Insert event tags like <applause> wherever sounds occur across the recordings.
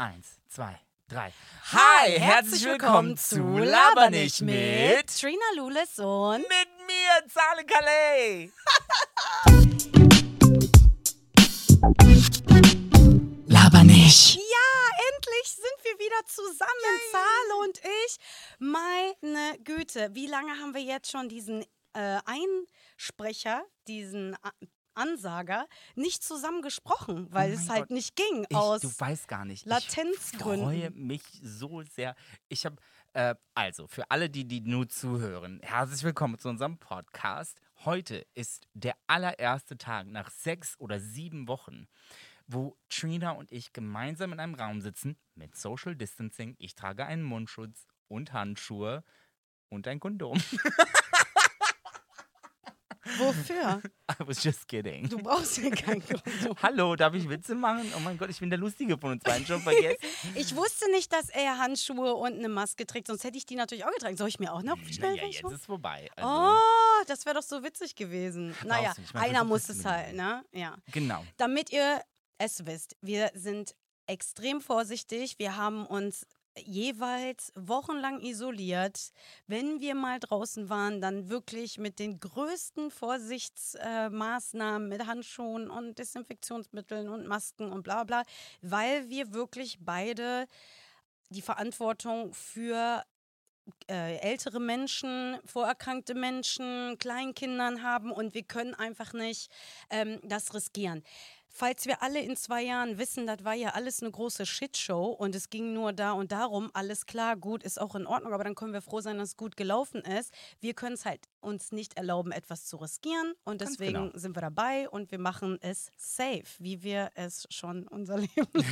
Eins, zwei, drei. Hi, herzlich willkommen zu Laber nicht mit Trina Lulis und Mit mir, Zale Calais. <laughs> Laber nicht. ja, endlich sind wir wieder zusammen, Zahle und ich. Meine Güte, wie lange haben wir jetzt schon diesen äh, Einsprecher, diesen A Ansager, nicht zusammen gesprochen, weil Oh es halt Gott. nicht ging Ich, aus du weißt gar nicht. Ich Latenzgründen. freue mich so sehr. Ich habe, äh, also für alle, die, die nur zuhören, herzlich willkommen zu unserem Podcast. Heute ist der allererste Tag nach sechs oder sieben Wochen, wo Trina und ich gemeinsam in einem Raum sitzen mit Social Distancing. Ich trage einen Mundschutz und Handschuhe und ein Kondom. <laughs> Wofür? <laughs> I was just kidding. Du brauchst ja kein Kondom. <laughs> Hallo, darf ich Witze machen? Oh mein Gott, ich bin der Lustige von uns beiden schon vergessen. <laughs> Ich wusste nicht, dass er Handschuhe und eine Maske trägt, sonst hätte ich die natürlich auch getragen. Soll ich mir auch noch schnell Naja, jetzt ist vorbei. Also, Oh, das wäre doch so witzig gewesen. Naja, nicht. Einer muss es halt, ne? Ja. Genau. Damit ihr es wisst, wir sind extrem vorsichtig. Wir haben uns jeweils wochenlang isoliert. Wenn wir mal draußen waren, dann wirklich mit den größten Vorsichtsmaßnahmen, mit Handschuhen und Desinfektionsmitteln und Masken und bla bla, weil wir wirklich beide die Verantwortung für äh, ältere Menschen, vorerkrankte Menschen, Kleinkindern haben und wir können einfach nicht ähm, das riskieren. Falls wir alle in zwei Jahren wissen, das war ja alles eine große Shitshow und es ging nur da und darum, alles klar, gut, ist auch in Ordnung, aber dann können wir froh sein, dass es gut gelaufen ist. Wir können es halt uns nicht erlauben, etwas zu riskieren und Ganz deswegen genau. sind wir dabei und wir machen es safe, wie wir es schon unser Leben <laughs>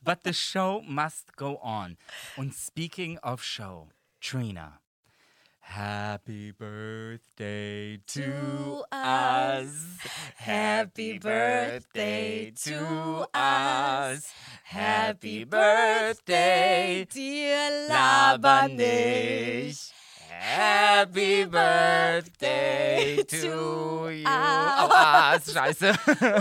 But the show must go on. Und speaking of show, Trina. Happy birthday to us. Happy birthday to us. Happy birthday, dir laber nicht. Happy birthday to you. Oh, us. Scheiße. <laughs>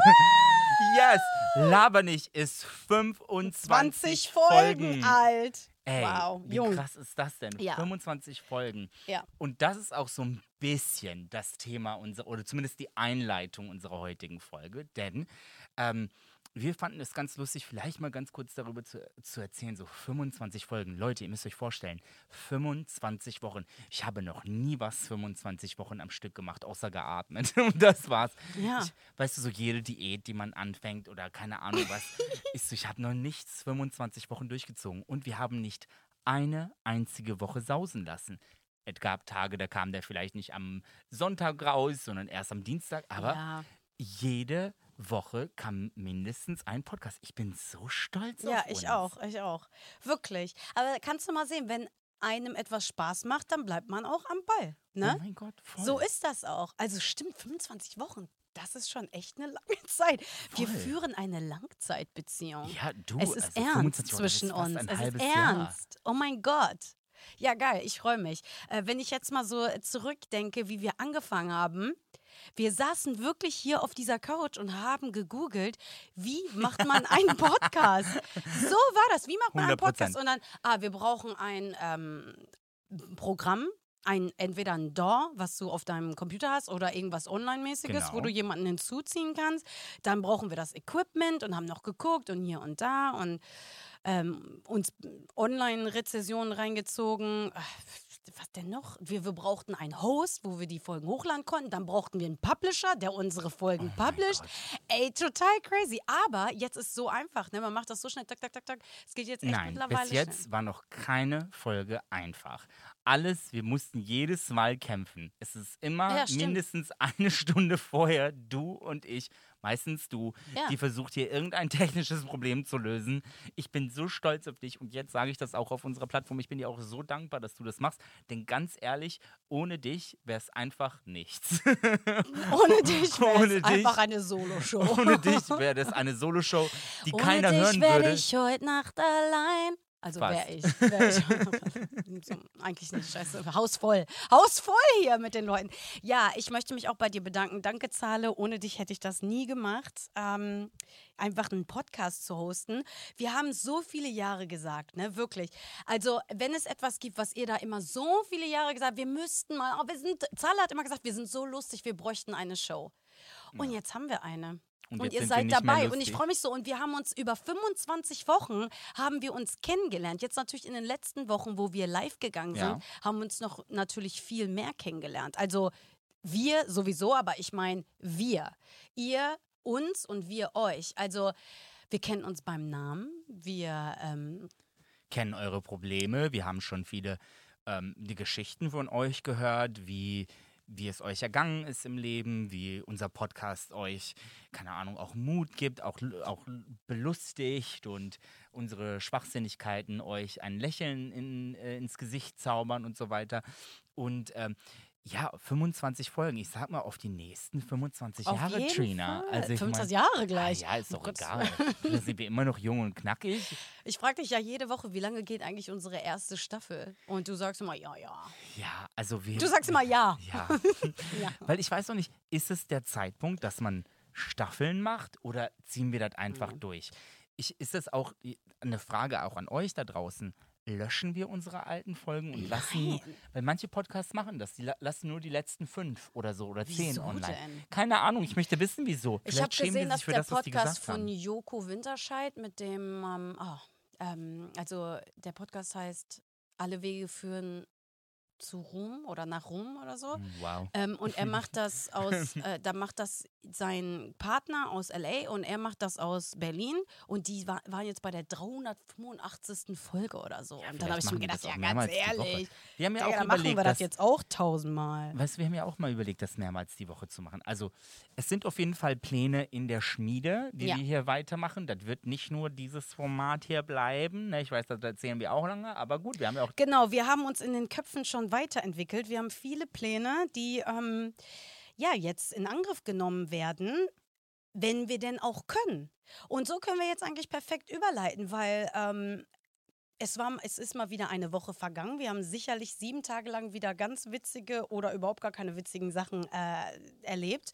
yes. Laber nicht ist 25 20 Folgen alt. Ey, wow, wie jung. krass ist das denn? Ja. 25 Folgen. Ja. Und das ist auch so ein bisschen das Thema unserer, oder zumindest die Einleitung unserer heutigen Folge. Denn ähm, wir fanden es ganz lustig, vielleicht mal ganz kurz darüber zu, zu erzählen. So 25 Folgen. Leute, ihr müsst euch vorstellen, 25 Wochen. Ich habe noch nie was 25 Wochen am Stück gemacht, außer geatmet. <laughs> Und das war's. Ja. Ich, weißt du, so jede Diät, die man anfängt oder keine Ahnung was, <laughs> ist so, ich habe noch nichts 25 Wochen durchgezogen. Und wir haben nicht eine einzige Woche sausen lassen. Es gab Tage, da kam der vielleicht nicht am Sonntag raus, sondern erst am Dienstag. Aber ja. jede Woche kam mindestens ein Podcast. Ich bin so stolz ja, auf uns. ich auch, ich auch. Wirklich. Aber kannst du mal sehen, wenn einem etwas Spaß macht, dann bleibt man auch am Ball. Oh Ne? mein Gott, voll. so ist das auch. Also stimmt, 25 Wochen. Das ist schon echt eine lange <laughs> Zeit. Wir Voll. führen eine Langzeitbeziehung. Ja, du. es ist also 25 ernst zwischen uns. Es ist ernst. Oh mein Gott. Ja, geil, ich freue mich. Äh, wenn ich jetzt mal so zurückdenke, wie wir angefangen haben, wir saßen wirklich hier auf dieser Couch und haben gegoogelt, wie macht man einen <laughs> Podcast. so war das. Wie macht man einen 100%. Podcast? Und dann, ah, wir brauchen ein ähm, Programm. Ein, entweder ein DAW, was du auf deinem Computer hast, oder irgendwas Online-mäßiges, wo Genau. du jemanden hinzuziehen kannst. Dann brauchen wir das Equipment und haben noch geguckt und hier und da und ähm, uns Online-Rezessionen reingezogen. Was denn noch? Wir, wir brauchten einen Host, wo wir die Folgen hochladen konnten. Dann brauchten wir einen Publisher, der unsere Folgen Oh. Gott. Ey, total crazy. Aber jetzt ist es so einfach. Ne? Man macht das so schnell. Tak, tak, tak, tak. Es geht jetzt echt Nein, mittlerweile bis jetzt schnell. war noch keine Folge einfach. Alles, wir mussten jedes Mal kämpfen. Es ist immer Ja, mindestens eine Stunde vorher, du und ich, meistens du, Ja. die versucht hier irgendein <laughs> technisches Problem zu lösen. Ich bin so stolz auf dich und jetzt sage ich das auch auf unserer Plattform. Ich bin dir auch so dankbar, dass du das machst. Denn ganz ehrlich, ohne dich wäre es einfach nichts. <laughs> Ohne dich wäre <laughs> Ohne es dich- einfach eine Solo-Show. ohne dich wäre das eine Soloshow, die Ohne keiner dich hören werde würde. ich heute Nacht allein. Also wäre ich. Wär ich. eigentlich nicht, scheiße. Haus voll. Haus voll hier mit den Leuten. Ja, ich möchte mich auch bei dir bedanken. Danke, Zahle. Ohne dich hätte ich das nie gemacht. Ähm, einfach einen Podcast zu hosten. Wir haben so viele Jahre gesagt, ne? Wirklich. Also, wenn es etwas gibt, was ihr da immer so viele Jahre gesagt habt, wir müssten mal, oh, wir sind, Zahle hat immer gesagt, wir sind so lustig, wir bräuchten eine Show. Und jetzt haben wir eine. Und Und, ihr seid dabei und ich freue mich so und wir haben uns über 25 Wochen haben wir uns kennengelernt. Jetzt natürlich in den letzten Wochen, wo wir live gegangen sind, Ja. haben wir uns noch natürlich viel mehr kennengelernt. Also wir sowieso, aber ich meine wir. Ihr uns und wir euch. Also wir kennen uns beim Namen. Wir ähm, kennen eure Probleme. Wir haben schon viele ähm, die Geschichten von euch gehört, wie, wie es euch ergangen ist im Leben, wie unser Podcast euch, keine Ahnung, auch Mut gibt, auch, auch belustigt und unsere Schwachsinnigkeiten euch ein Lächeln in, äh, ins Gesicht zaubern und so weiter. Und ähm, ja, 25 Folgen. Ich sag mal, auf die nächsten 25 auf Jahre, Trina. Fall. Also ich 25 mein, Jahre gleich. Ah, ja, ist Um doch Gottes egal. Da sind wir immer noch jung und knackig. <laughs> Ich frage dich ja jede Woche, wie lange geht eigentlich unsere erste Staffel? Und du sagst immer ja, ja. Ja, also wir. Du sagst immer ja. <laughs> Ja. <laughs> Ja. Weil ich weiß noch nicht, ist es der Zeitpunkt, dass man Staffeln macht oder ziehen wir das einfach Mhm. durch? Ich, ist das auch eine Frage auch an euch da draußen? Löschen wir unsere alten Folgen und lassen, Nein. weil manche Podcasts machen das, die la lassen nur die letzten fünf oder so oder zehn Wieso online. denn? Keine Ahnung, ich möchte wissen, wieso. Ich Vielleicht habe schämen die gesehen, dass für der das, was die Podcast von. Joko Winterscheid mit dem, ähm, oh, ähm, also der Podcast heißt Alle Wege führen zu Ruhm oder nach Ruhm oder so. Hm, Wow. Ähm, und er macht <laughs> das aus, äh, da macht das sein Partner aus LA und er macht das aus Berlin und die war, waren jetzt bei der 385. Folge oder so. und dann habe ich mir machen die gedacht, ja, ganz die ehrlich, Wir haben ja auch machen überlegt, wir das dass jetzt auch tausendmal. Weißt du, wir haben ja auch mal überlegt, das mehrmals die Woche zu machen. Also, es sind auf jeden Fall Pläne in der Schmiede, die Ja. wir hier weitermachen. Das wird nicht nur dieses Format hier bleiben. Ne? Ich weiß, das erzählen wir auch lange, aber gut, wir haben ja auch. Genau, wir haben uns in den Köpfen schon weiterentwickelt. Wir haben viele Pläne, die ähm, ja jetzt in Angriff genommen werden, wenn wir denn auch können. Und so können wir jetzt eigentlich perfekt überleiten, weil ähm, es, war, es ist mal wieder eine Woche vergangen. Wir haben sicherlich sieben Tage lang wieder ganz witzige oder überhaupt gar keine witzigen Sachen äh, erlebt.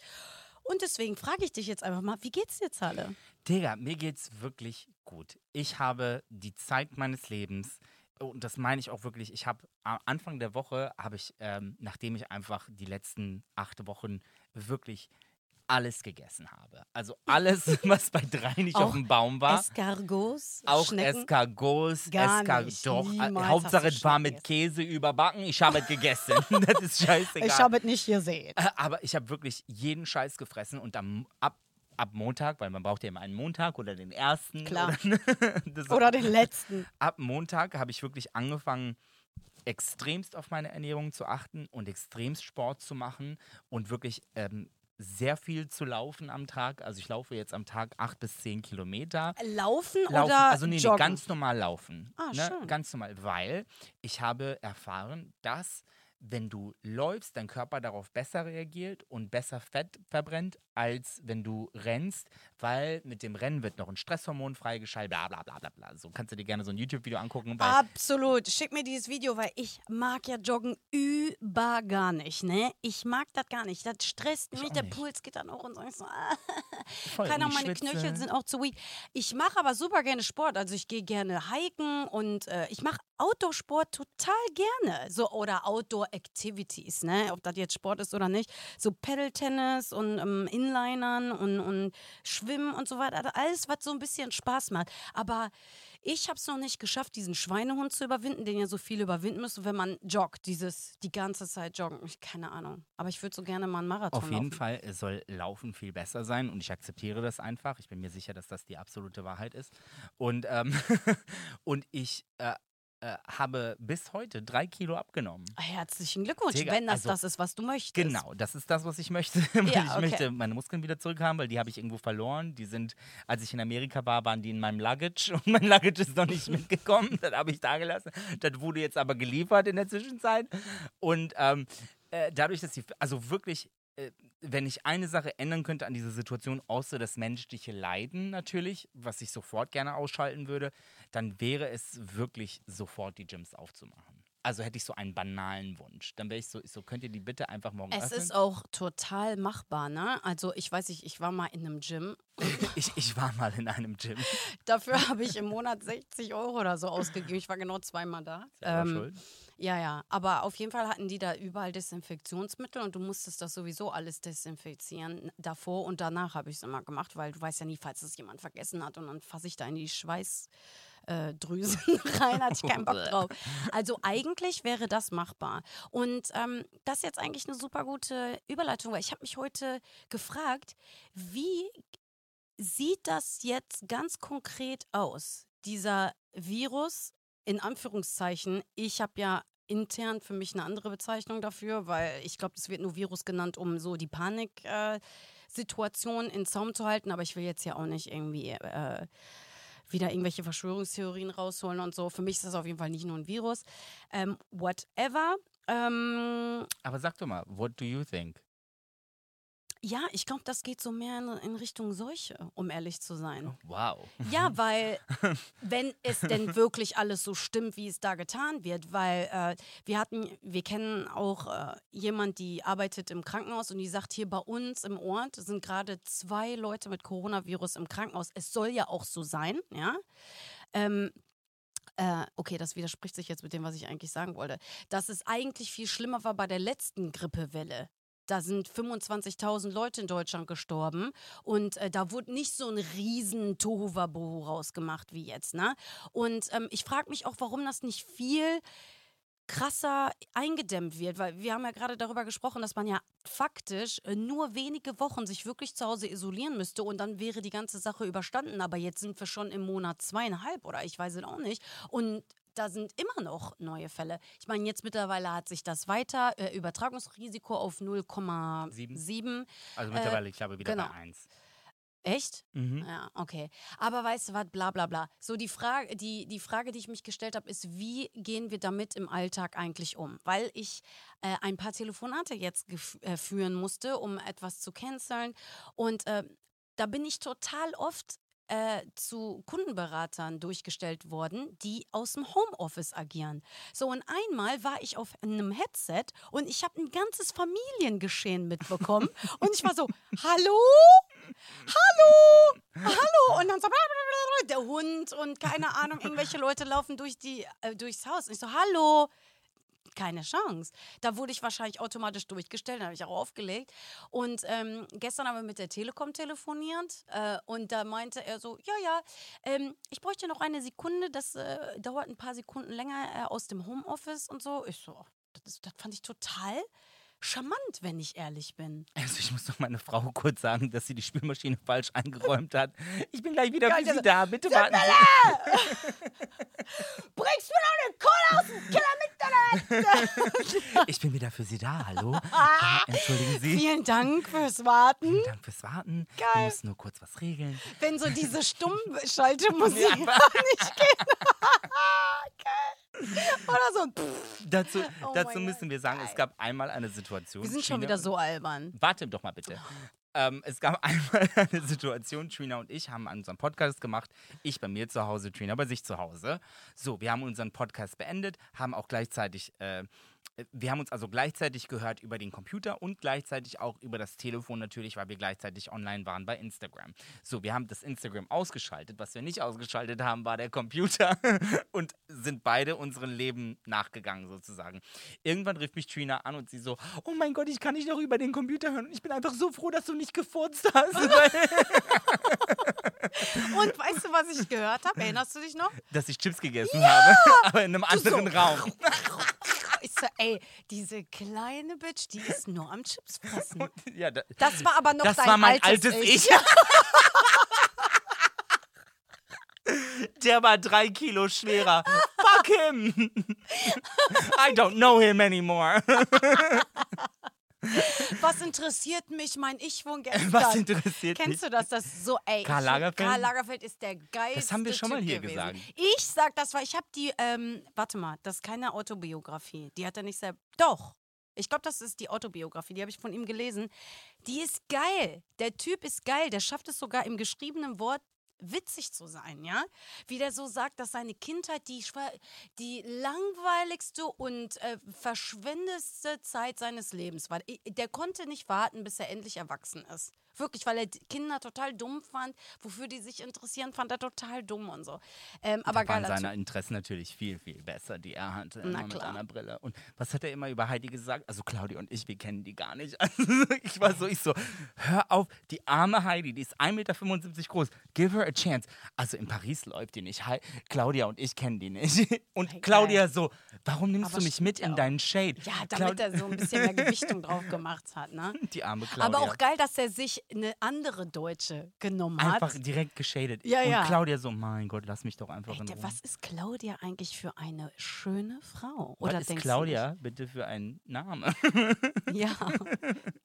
Und deswegen frage ich dich jetzt einfach mal, wie geht's dir, Zahle? Digga, mir geht's wirklich gut. Ich habe die Zeit meines Lebens. Und das meine ich auch wirklich. Ich habe am Anfang der Woche, habe ich, ähm, nachdem ich einfach die letzten acht Wochen wirklich alles gegessen habe. Also alles, <laughs> was bei drei nicht auf dem Baum war. Escargots, Auch Schnecken? Escargots, Gar Escar nicht. doch. äh, Hauptsache es war mit Käse überbacken. Ich habe es gegessen. <laughs> das ist scheißegal. Ich habe es nicht gesehen. Äh, Aber ich habe wirklich jeden Scheiß gefressen und am, ab, ab Montag, weil man braucht ja immer einen Montag oder den ersten. Klar. Oder, <laughs> Oder den letzten. ab Montag habe ich wirklich angefangen, extremst auf meine Ernährung zu achten und extremst Sport zu machen und wirklich ähm, sehr viel zu laufen am Tag. Also ich laufe jetzt am Tag acht bis zehn Kilometer. Laufen, Laufen, oder also nee, nee, ganz normal laufen. Ah, ne? schön. Ganz normal, weil ich habe erfahren, dass wenn du läufst, dein Körper darauf besser reagiert und besser Fett verbrennt, als wenn du rennst, weil mit dem Rennen wird noch ein Stresshormon freigeschaltet, bla bla bla bla bla. So kannst du dir gerne so ein YouTube-Video angucken. Absolut. Schick mir dieses Video, weil ich mag ja Joggen über gar nicht, ne? Ich mag das gar nicht. Das stresst Ich mich. Der nicht. Puls geht dann auch und so. <laughs> Voll Keine Ahnung, meine schwitze. Knöchel sind auch zu weak. Ich mache aber super gerne Sport. Also ich gehe gerne hiken und äh, ich mache Outdoor-Sport total gerne. So, oder Outdoor-Activities, ne? Ob das jetzt Sport ist oder nicht. So Pedal-Tennis und ähm, Inlinern und, und Schwimmen und so weiter. Also Alles, was so ein bisschen Spaß macht. Aber ich habe es noch nicht geschafft, diesen Schweinehund zu überwinden, den ja so viele überwinden müssen, wenn man joggt. Dieses, die ganze Zeit joggen. Ich, keine Ahnung. Aber ich würde so gerne mal einen Marathon Auf jeden laufen. Fall soll Laufen viel besser sein und ich akzeptiere das einfach. Ich bin mir sicher, dass das die absolute Wahrheit ist. Und, ähm, <laughs> und ich äh, äh, habe bis heute drei Kilo abgenommen. Herzlichen Glückwunsch, Digga, wenn das also- das ist, was du möchtest. Genau, das ist das, was ich möchte. weil <laughs> Ja, ich okay. möchte meine Muskeln wieder zurückhaben, weil die habe ich irgendwo verloren. Die sind, als ich in Amerika war, waren die in meinem Luggage <laughs> und mein Luggage ist noch nicht mitgekommen. Das habe ich da gelassen. Das wurde jetzt aber geliefert in der Zwischenzeit. Und ähm, äh, dadurch, dass die, also wirklich äh, wenn ich eine Sache ändern könnte an dieser Situation, außer das menschliche Leiden natürlich, was ich sofort gerne ausschalten würde, dann wäre es wirklich sofort die Gyms aufzumachen. Also hätte ich so einen banalen Wunsch. Dann wäre ich so, so, könnt ihr die bitte einfach morgen Es öffnen? ist auch total machbar, ne? Also ich weiß nicht, ich war mal in einem Gym. <laughs> ich, ich war mal in einem Gym. <laughs> Dafür habe ich im Monat 60 Euro oder so ausgegeben. Ich war genau zweimal da. Ähm, schuld. Ja, ja. Aber auf jeden Fall hatten die da überall Desinfektionsmittel und du musstest das sowieso alles desinfizieren. Davor und danach habe ich es immer gemacht, weil du weißt ja nie, falls es jemand vergessen hat und dann fasse ich da in die Schweißdrüsen äh, Drüsen <laughs> rein, hatte ich keinen Bock <laughs> drauf. Also eigentlich wäre das machbar. Und ähm, das ist jetzt eigentlich eine super gute Überleitung, weil ich habe mich heute gefragt, wie sieht das jetzt ganz konkret aus? Dieser Virus, in Anführungszeichen, ich habe ja intern für mich eine andere Bezeichnung dafür, weil ich glaube, das wird nur Virus genannt, um so die Panik-Situation in Zaum zu halten. Aber ich will jetzt ja auch nicht irgendwie äh, wieder irgendwelche Verschwörungstheorien rausholen und so. Für mich ist das auf jeden Fall nicht nur ein Virus. Ähm, whatever. Ähm, Aber sag doch mal, what do you think? Ja, ich glaube, das geht so mehr in, in Richtung Seuche, um ehrlich zu sein. Wow. Ja, <laughs> weil wenn es denn wirklich alles so stimmt, wie es da getan wird, weil äh, wir hatten, wir kennen auch äh, jemand, die arbeitet im Krankenhaus und die sagt, hier bei uns im Ort sind gerade zwei Leute mit Coronavirus im Krankenhaus. Es soll ja auch so sein, ja. Ähm, äh, okay, das widerspricht sich jetzt mit dem, was ich eigentlich sagen wollte. Dass es eigentlich viel schlimmer war bei der letzten Grippewelle. Da sind 25.000 Leute in Deutschland gestorben und äh, da wurde nicht so ein riesen Tohuwabohu rausgemacht wie jetzt. Ne? Und ähm, ich frage mich auch, warum das nicht viel krasser eingedämmt wird, weil wir haben ja gerade darüber gesprochen, dass man ja faktisch äh, nur wenige Wochen sich wirklich zu Hause isolieren müsste und dann wäre die ganze Sache überstanden. Aber jetzt sind wir schon im Monat zweieinhalb oder ich weiß es auch nicht. Und da sind immer noch neue Fälle. Ich meine, jetzt mittlerweile hat sich das weiter, äh, Übertragungsrisiko auf 0,7. Also mittlerweile, ich glaube, wieder genau. bei 1. Echt? Mhm. Ja, okay. Aber weißt du was, bla bla bla. So die Frage, die, die Frage, die ich mich gestellt habe, ist, wie gehen wir damit im Alltag eigentlich um? Weil ich äh, ein paar Telefonate jetzt äh, führen musste, um etwas zu canceln. Und äh, da bin ich total oft äh, zu Kundenberatern durchgestellt worden, die aus dem Homeoffice agieren. So, und einmal war ich auf einem Headset und ich habe ein ganzes Familiengeschehen mitbekommen. <laughs> und ich war so, hallo? Hallo? Hallo? Und dann so, der Hund und keine Ahnung, irgendwelche Leute laufen durch die, äh, durchs Haus. Und ich so, hallo? Keine Chance. Da wurde ich wahrscheinlich automatisch durchgestellt, dann habe ich auch aufgelegt. Und ähm, gestern haben wir mit der Telekom telefoniert äh, und da meinte er so, ja, ja, ähm, ich bräuchte noch eine Sekunde, das äh, dauert ein paar Sekunden länger äh, aus dem Homeoffice und so. Ich so, das, das fand ich total charmant, wenn ich ehrlich bin. Also ich muss doch meine Frau kurz sagen, dass sie die Spülmaschine falsch eingeräumt hat. Ich bin gleich wieder für also, Sie da. Bitte warten Sie. <laughs> Bringst mir noch eine Kohle aus dem Keller mit, <laughs> Ich bin wieder für Sie da. Hallo. <laughs> Ja, entschuldigen Sie. Vielen Dank fürs Warten. Vielen Dank fürs Warten. Geil. Wir mussten nur kurz was regeln. Wenn so diese Stummschaltemusik Ja. nicht geht. <laughs> Oder so. ein Pff. Dazu, Oh dazu müssen wir sagen, es gab einmal eine Situation. Wir sind schon Trina wieder so albern. Warte doch mal bitte. <gasps> Ähm, es gab <laughs> einmal eine Situation, Trina und ich haben unseren Podcast gemacht. Ich bei mir zu Hause, Trina bei sich zu Hause. So, wir haben unseren Podcast beendet, haben auch gleichzeitig, äh, wir haben uns also gleichzeitig gehört über den Computer und gleichzeitig auch über das Telefon natürlich, weil wir gleichzeitig online waren bei Instagram. So, wir haben das Instagram ausgeschaltet. Was wir nicht ausgeschaltet haben, war der Computer <laughs> und sind beide unserem Leben nachgegangen sozusagen. Irgendwann rief mich Trina an und sie so, oh mein Gott, ich kann dich noch über den Computer hören und ich bin einfach so froh, dass du nicht gefurzt hast. <laughs> Und weißt du, was ich gehört habe? Erinnerst du dich noch? dass ich Chips gegessen habe, <laughs> aber in einem anderen so. Raum. Ich so, ey, diese kleine Bitch, die ist nur am Chips fressen. Ja, da, Das war aber noch das dein war mein altes, altes Ich. <laughs> Der war drei Kilo schwerer. Fuck him. <laughs> I don't know him anymore. <laughs> Was interessiert mich, mein Ich von <laughs> gestern? Was interessiert mich? Kennst du das? Das ist so, ey. Karl Lagerfeld? Karl Lagerfeld ist der geilste. Das haben wir schon mal hier gewesen. gesagt. Ich sag das, weil ich habe die, ähm, warte mal, das ist keine Autobiografie. Die hat er nicht selbst. Doch. Ich glaube, das ist die Autobiografie, die habe ich von ihm gelesen. Die ist geil. Der Typ ist geil. Der schafft es sogar im geschriebenen Wort witzig zu sein, ja? Wie der so sagt, dass seine Kindheit die, die langweiligste und äh, verschwendeste Zeit seines Lebens war. Der konnte nicht warten, bis er endlich erwachsen ist. Wirklich, weil er Kinder total dumm fand, wofür die sich interessieren, fand er total dumm und so. Ähm, aber da waren seine Interessen natürlich viel, viel besser, die er hatte Na, mit einer Brille. Und was hat er immer über Heidi gesagt? Also Claudia und ich, wir kennen die gar nicht. <laughs> Also ich war so, ich so, hör auf, die arme Heidi, die ist 1,75 Meter groß, give her a chance. Also in Paris läuft die nicht. He Claudia und ich kennen die nicht. <laughs> Und hey, Claudia so, warum nimmst aber du mich mit in deinen Shade? Ja, damit Claud er so ein bisschen mehr Gewichtung <laughs> drauf gemacht hat, ne? Die arme Claudia. Aber auch geil, dass er sich eine andere Deutsche genommen hat. Einfach direkt geschadet. Ja, und ja. Claudia so, mein Gott, lass mich doch einfach Ey, in Ruhe. Was ist Claudia eigentlich für eine schöne Frau? Oder was ist Claudia bitte für ein Name? ja. <laughs>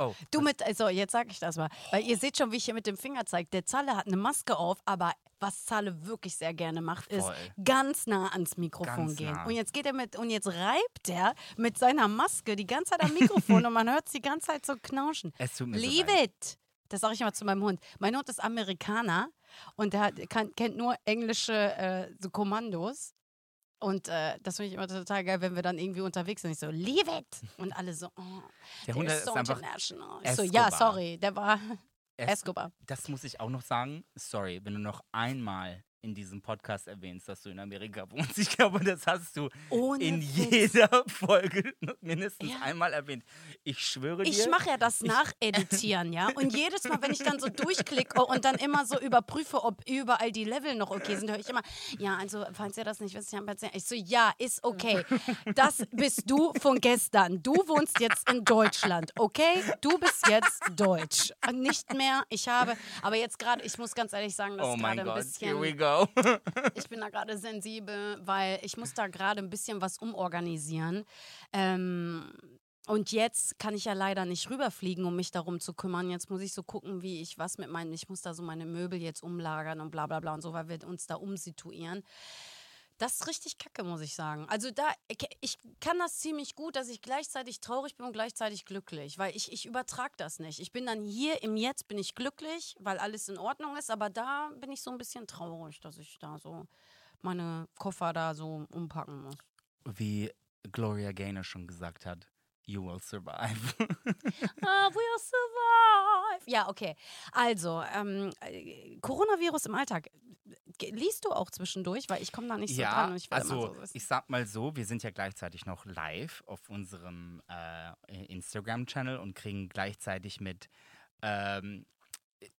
Oh. Du mit, also jetzt sag ich das mal, weil ihr seht schon, wie ich hier mit dem Finger zeige. Der Zalle hat eine Maske auf, aber was Zalle wirklich sehr gerne macht, ist Voll. ganz nah ans Mikrofon ganz gehen. Nah. Und jetzt geht er mit, und jetzt reibt er mit seiner Maske die ganze Zeit am Mikrofon <laughs> und man hört es die ganze Zeit so knauschen. Es tut mir Leave so it! Das sage ich immer zu meinem Hund. Mein Hund ist Amerikaner und der kann, kennt nur englische äh, so Kommandos. Und äh, das finde ich immer total geil, wenn wir dann irgendwie unterwegs sind. Ich so, leave it! Und alle so, oh, der, Hund ist, so einfach international. Ich so, ja, sorry, der war Escobar. Das muss ich auch noch sagen. Sorry, wenn du noch einmal in diesem Podcast erwähnst, dass du in Amerika wohnst. <laughs> Ich glaube, das hast du Ohne in Witz. jeder <laughs> Folge mindestens ja. einmal erwähnt. Ich schwöre dir. Ich mache ja das Nacheditieren, ja. <laughs> Und jedes Mal, wenn ich dann so durchklicke und dann immer so überprüfe, ob überall die Level noch okay sind, höre ich immer, ja, also, falls ihr das nicht wisst, ich so, ja, ist okay. Das bist du von gestern. Du wohnst jetzt in Deutschland, okay? Du bist jetzt deutsch. Nicht mehr, ich habe, aber jetzt gerade, ich muss ganz ehrlich sagen, das oh ist gerade ein bisschen. Here we go. <laughs> ich bin da gerade sensibel, weil ich muss da gerade ein bisschen was umorganisieren. Ähm, und jetzt kann ich ja leider nicht rüberfliegen, um mich darum zu kümmern. Jetzt muss ich so gucken, wie ich was mit meinen, ich muss da so meine Möbel jetzt umlagern und bla bla bla und so, weil wir uns da umsituieren. Das ist richtig kacke, muss ich sagen. Also da, ich kann das ziemlich gut, dass ich gleichzeitig traurig bin und gleichzeitig glücklich, weil ich, ich übertrage das nicht. Ich bin dann hier im Jetzt bin ich glücklich, weil alles in Ordnung ist, aber da bin ich so ein bisschen traurig, dass ich da so meine Koffer da so umpacken muss. Wie Gloria Gaynor schon gesagt hat, you will survive. <laughs> I will survive. Ja, okay. Also, ähm, äh, Coronavirus im Alltag liest du auch zwischendurch, weil ich komme da nicht so ja, dran. ich also so ich sag mal so, wir sind ja gleichzeitig noch live auf unserem äh, Instagram-Channel und kriegen gleichzeitig mit. Ähm,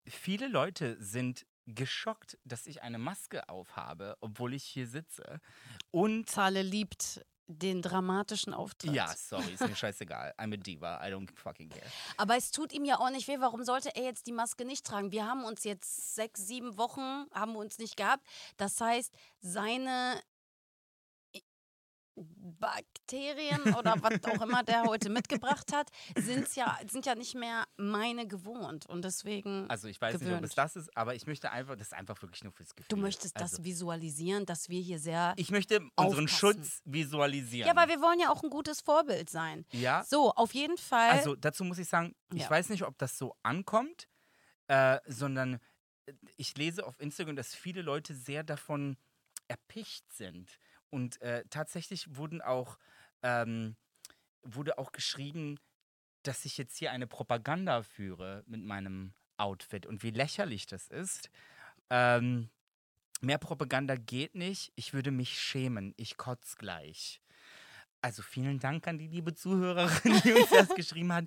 viele Leute sind geschockt, dass ich eine Maske aufhabe, obwohl ich hier sitze. Und Zahle liebt den dramatischen Auftritt. Ja, sorry, ist mir scheißegal. I'm a diva, I don't fucking care. Aber es tut ihm ja auch nicht weh. Warum sollte er jetzt die Maske nicht tragen? Wir haben uns jetzt sechs, sieben Wochen, haben wir uns nicht gehabt. Das heißt, seine Bakterien oder was auch immer der heute mitgebracht hat, sind's ja, sind ja nicht mehr meine gewohnt. Und deswegen. Also ich weiß gewöhnt. nicht, ob es das ist, aber ich möchte einfach, das ist einfach wirklich nur fürs Gefühl. Du möchtest also, das visualisieren, dass wir hier sehr. Ich möchte unseren Schutz visualisieren. Ja, weil wir wollen ja auch ein gutes Vorbild sein. Ja. So, auf jeden Fall. Also dazu muss ich sagen, ich ja. weiß nicht, ob das so ankommt, äh, sondern äh, ich lese auf Instagram, dass viele Leute sehr davon erpicht sind und äh, tatsächlich wurden auch, ähm, wurde auch geschrieben, dass ich jetzt hier eine Propaganda führe mit meinem Outfit und wie lächerlich das ist. Ähm, mehr Propaganda geht nicht. Ich würde mich schämen. Ich kotz gleich. Also vielen Dank an die liebe Zuhörerin, die uns das <laughs> geschrieben hat.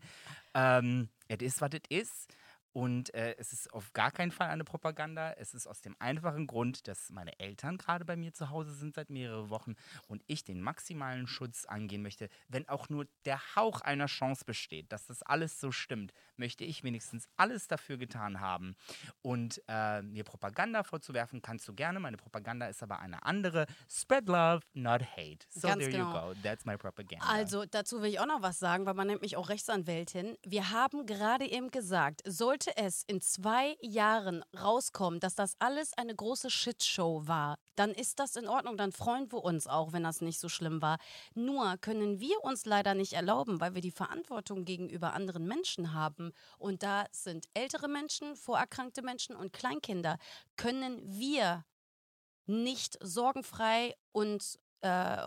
Ähm, it is what it is. Und äh, es ist auf gar keinen Fall eine Propaganda. Es ist aus dem einfachen Grund, dass meine Eltern gerade bei mir zu Hause sind seit mehreren Wochen und ich den maximalen Schutz angehen möchte. Wenn auch nur der Hauch einer Chance besteht, dass das alles so stimmt, möchte ich wenigstens alles dafür getan haben. Und äh, mir Propaganda vorzuwerfen, kannst du gerne. Meine Propaganda ist aber eine andere. Spread love, not hate. So Ganz there genau. you go. That's my propaganda. Also dazu will ich auch noch was sagen, weil man nennt mich auch Rechtsanwältin. Wir haben gerade eben gesagt, sollte sollte es in zwei Jahren rauskommen, dass das alles eine große Shitshow war, dann ist das in Ordnung. Dann freuen wir uns auch, wenn das nicht so schlimm war. Nur können wir uns leider nicht erlauben, weil wir die Verantwortung gegenüber anderen Menschen haben. Und da sind ältere Menschen, vorerkrankte Menschen und Kleinkinder, können wir nicht sorgenfrei und äh,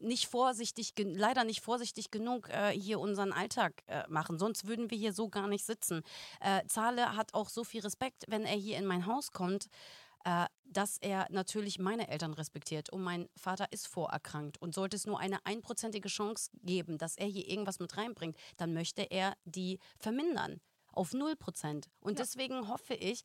nicht vorsichtig, leider nicht vorsichtig genug äh, hier unseren Alltag äh, machen. Sonst würden wir hier so gar nicht sitzen. Äh, Zahle hat auch so viel Respekt, wenn er hier in mein Haus kommt, äh, dass er natürlich meine Eltern respektiert. Und mein Vater ist vorerkrankt. Und sollte es nur eine einprozentige Chance geben, dass er hier irgendwas mit reinbringt, dann möchte er die vermindern auf 0%. Und ja. deswegen hoffe ich,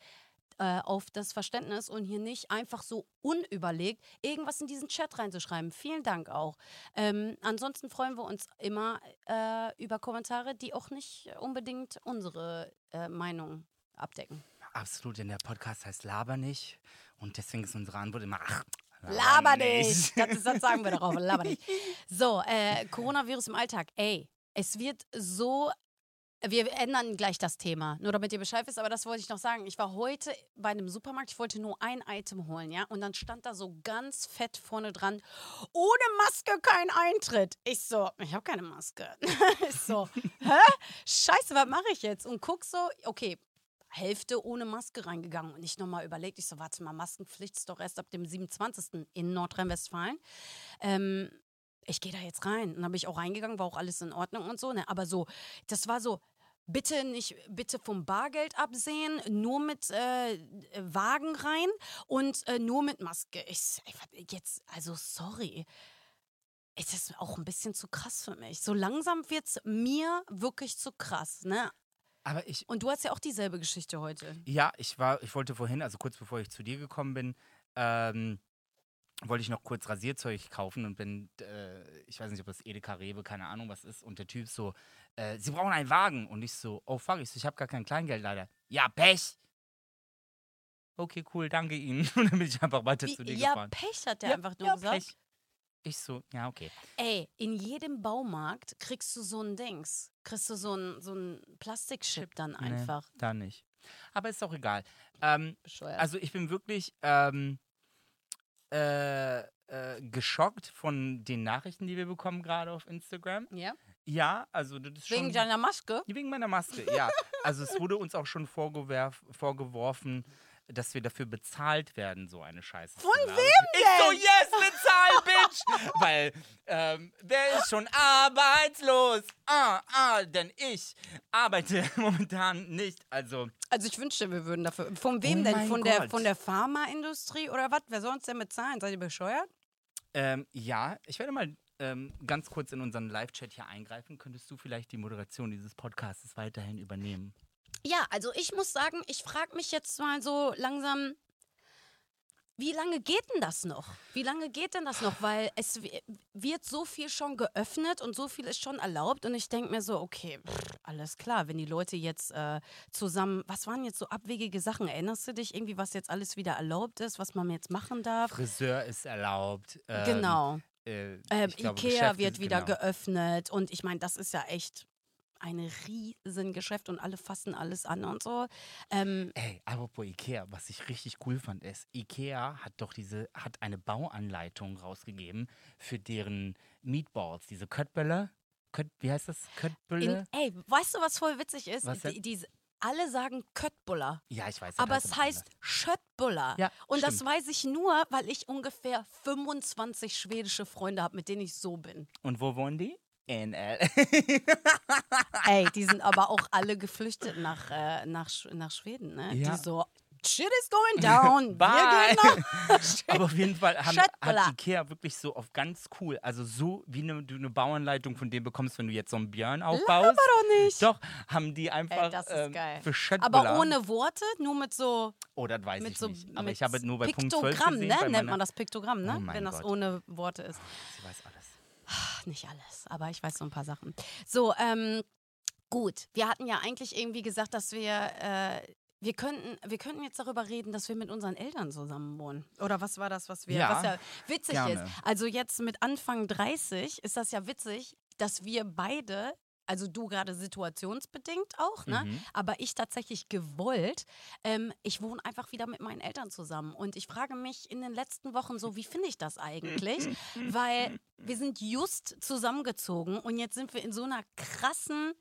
äh, auf das Verständnis und hier nicht einfach so unüberlegt irgendwas in diesen Chat reinzuschreiben. Vielen Dank auch. Ähm, ansonsten freuen wir uns immer äh, über Kommentare, die auch nicht unbedingt unsere äh, Meinung abdecken. Absolut, denn der Podcast heißt Laber nicht und deswegen ist unsere Antwort immer, ach, Laber nicht. Das, das sagen wir darauf, laber nicht. <laughs> So, äh, Coronavirus im Alltag. Ey, es wird so wir ändern gleich das Thema, nur damit ihr Bescheid wisst, aber das wollte ich noch sagen. Ich war heute bei einem Supermarkt, ich wollte nur ein Item holen, ja, und dann stand da so ganz fett vorne dran, ohne Maske kein Eintritt. Ich so, ich habe keine Maske. <laughs> ich so, hä? Scheiße, was mache ich jetzt? Und guck so, okay, Hälfte ohne Maske reingegangen und ich nochmal überlegt, ich so, warte mal, Maskenpflicht ist doch erst ab dem 27. in Nordrhein-Westfalen. Ähm, ich gehe da jetzt rein. Und dann bin ich auch reingegangen, war auch alles in Ordnung und so. Ne? Aber so, das war so, bitte nicht, bitte vom Bargeld absehen, nur mit äh, Wagen rein und äh, nur mit Maske. Ich, jetzt, also sorry. Es ist auch ein bisschen zu krass für mich. So langsam wird es mir wirklich zu krass, ne? Aber ich. Und du hast ja auch dieselbe Geschichte heute. Ja, ich war, ich wollte vorhin, also kurz bevor ich zu dir gekommen bin, ähm, wollte ich noch kurz Rasierzeug kaufen und bin, äh, ich weiß nicht, ob das Edeka Rewe, keine Ahnung was ist. Und der Typ so, äh, Sie brauchen einen Wagen. Und ich so, oh fuck, ich, so, ich habe gar kein Kleingeld leider. Ja, Pech. Okay, cool, danke Ihnen. <laughs> Und dann bin ich einfach weiter Wie, zu dir ja, gefahren. Pech hat der ja, einfach nur ja, gesagt. Pech. Ich so, ja, okay. Ey, in jedem Baumarkt kriegst du so ein Dings. Kriegst du so ein, so ein Plastikchip dann einfach. Nee, da nicht. Aber ist auch egal. Ähm, also ich bin wirklich, ähm, äh, äh, geschockt von den Nachrichten, die wir bekommen gerade auf Instagram. Ja. Ja, also das ist Wegen schon, deiner Maske? Wegen meiner Maske, ja. Also es wurde uns auch schon vorgeworfen, dass wir dafür bezahlt werden, so eine Scheiße. Von wem denn? Ich so, yes, Bitch! <laughs> Weil, ähm, wer ist schon arbeitslos? Ah, ah, denn ich arbeite <laughs> momentan nicht, also... Also ich wünschte, wir würden dafür... Von wem oh denn? Von der, von der Pharmaindustrie oder was? Wer soll uns denn bezahlen? Seid ihr bescheuert? Ähm, ja, ich werde mal ähm, ganz kurz in unseren Live-Chat hier eingreifen. Könntest du vielleicht die Moderation dieses Podcasts weiterhin übernehmen? Ja, also ich muss sagen, ich frage mich jetzt mal so langsam, wie lange geht denn das noch? Wie lange geht denn das noch? Weil es wird so viel schon geöffnet und so viel ist schon erlaubt. Und ich denke mir so, okay, pff, alles klar, wenn die Leute jetzt äh, zusammen, was waren jetzt so abwegige Sachen? Erinnerst du dich irgendwie, was jetzt alles wieder erlaubt ist, was man jetzt machen darf? Friseur ist erlaubt. Ähm, genau. Äh, ähm, glaube, Ikea wird wieder genau. geöffnet. Und ich meine, das ist ja echt ein Riesengeschäft und alle fassen alles an und so. Ähm, Ey, apropos Ikea, was ich richtig cool fand, ist, Ikea hat doch diese, hat eine Bauanleitung rausgegeben für deren Meatballs, diese Köttböller. Kött, wie heißt das? Köttbölle? ey, weißt du, was voll witzig ist? Was die, diese, alle sagen Köttbuller. Ja, ich weiß. Aber es heißt Schöttbuller. Ja, und stimmt. das weiß ich nur, weil ich ungefähr 25 schwedische Freunde habe, mit denen ich so bin. Und wo wohnen die? NL. Ey, <laughs> die sind aber auch alle geflüchtet nach, äh, nach, nach Schweden, ne? Ja. Die so, shit is going down. <laughs> Bye. <laughs> Aber auf jeden Fall haben, hat Ikea wirklich so auf ganz cool, also so wie eine, du eine Bauanleitung von dem bekommst, wenn du jetzt so einen Björn aufbaust. Aber doch nicht. Doch, haben die einfach Ey, das ist ähm, geil. für Schöttbula. Aber ohne Worte, nur mit so Oh, das weiß ich so, nicht. Aber ich habe nur bei Punkt 12 gesehen. Ne? Nennt man das Piktogramm, ne? Oh wenn das Gott. ohne Worte ist. Sie weiß alles. Nicht alles, aber ich weiß so ein paar Sachen. So, ähm, gut. Wir hatten ja eigentlich irgendwie gesagt, dass wir, äh, wir könnten, wir könnten jetzt darüber reden, dass wir mit unseren Eltern zusammen wohnen. Oder was war das, was wir, ja, was ja witzig gerne. ist. Also jetzt mit Anfang 30 ist das ja witzig, dass wir beide also du gerade situationsbedingt auch, ne? Mhm. Aber ich tatsächlich gewollt. Ähm, ich wohne einfach wieder mit meinen Eltern zusammen. Und ich frage mich in den letzten Wochen so, wie finde ich das eigentlich? <laughs> Weil wir sind just zusammengezogen und jetzt sind wir in so einer krassen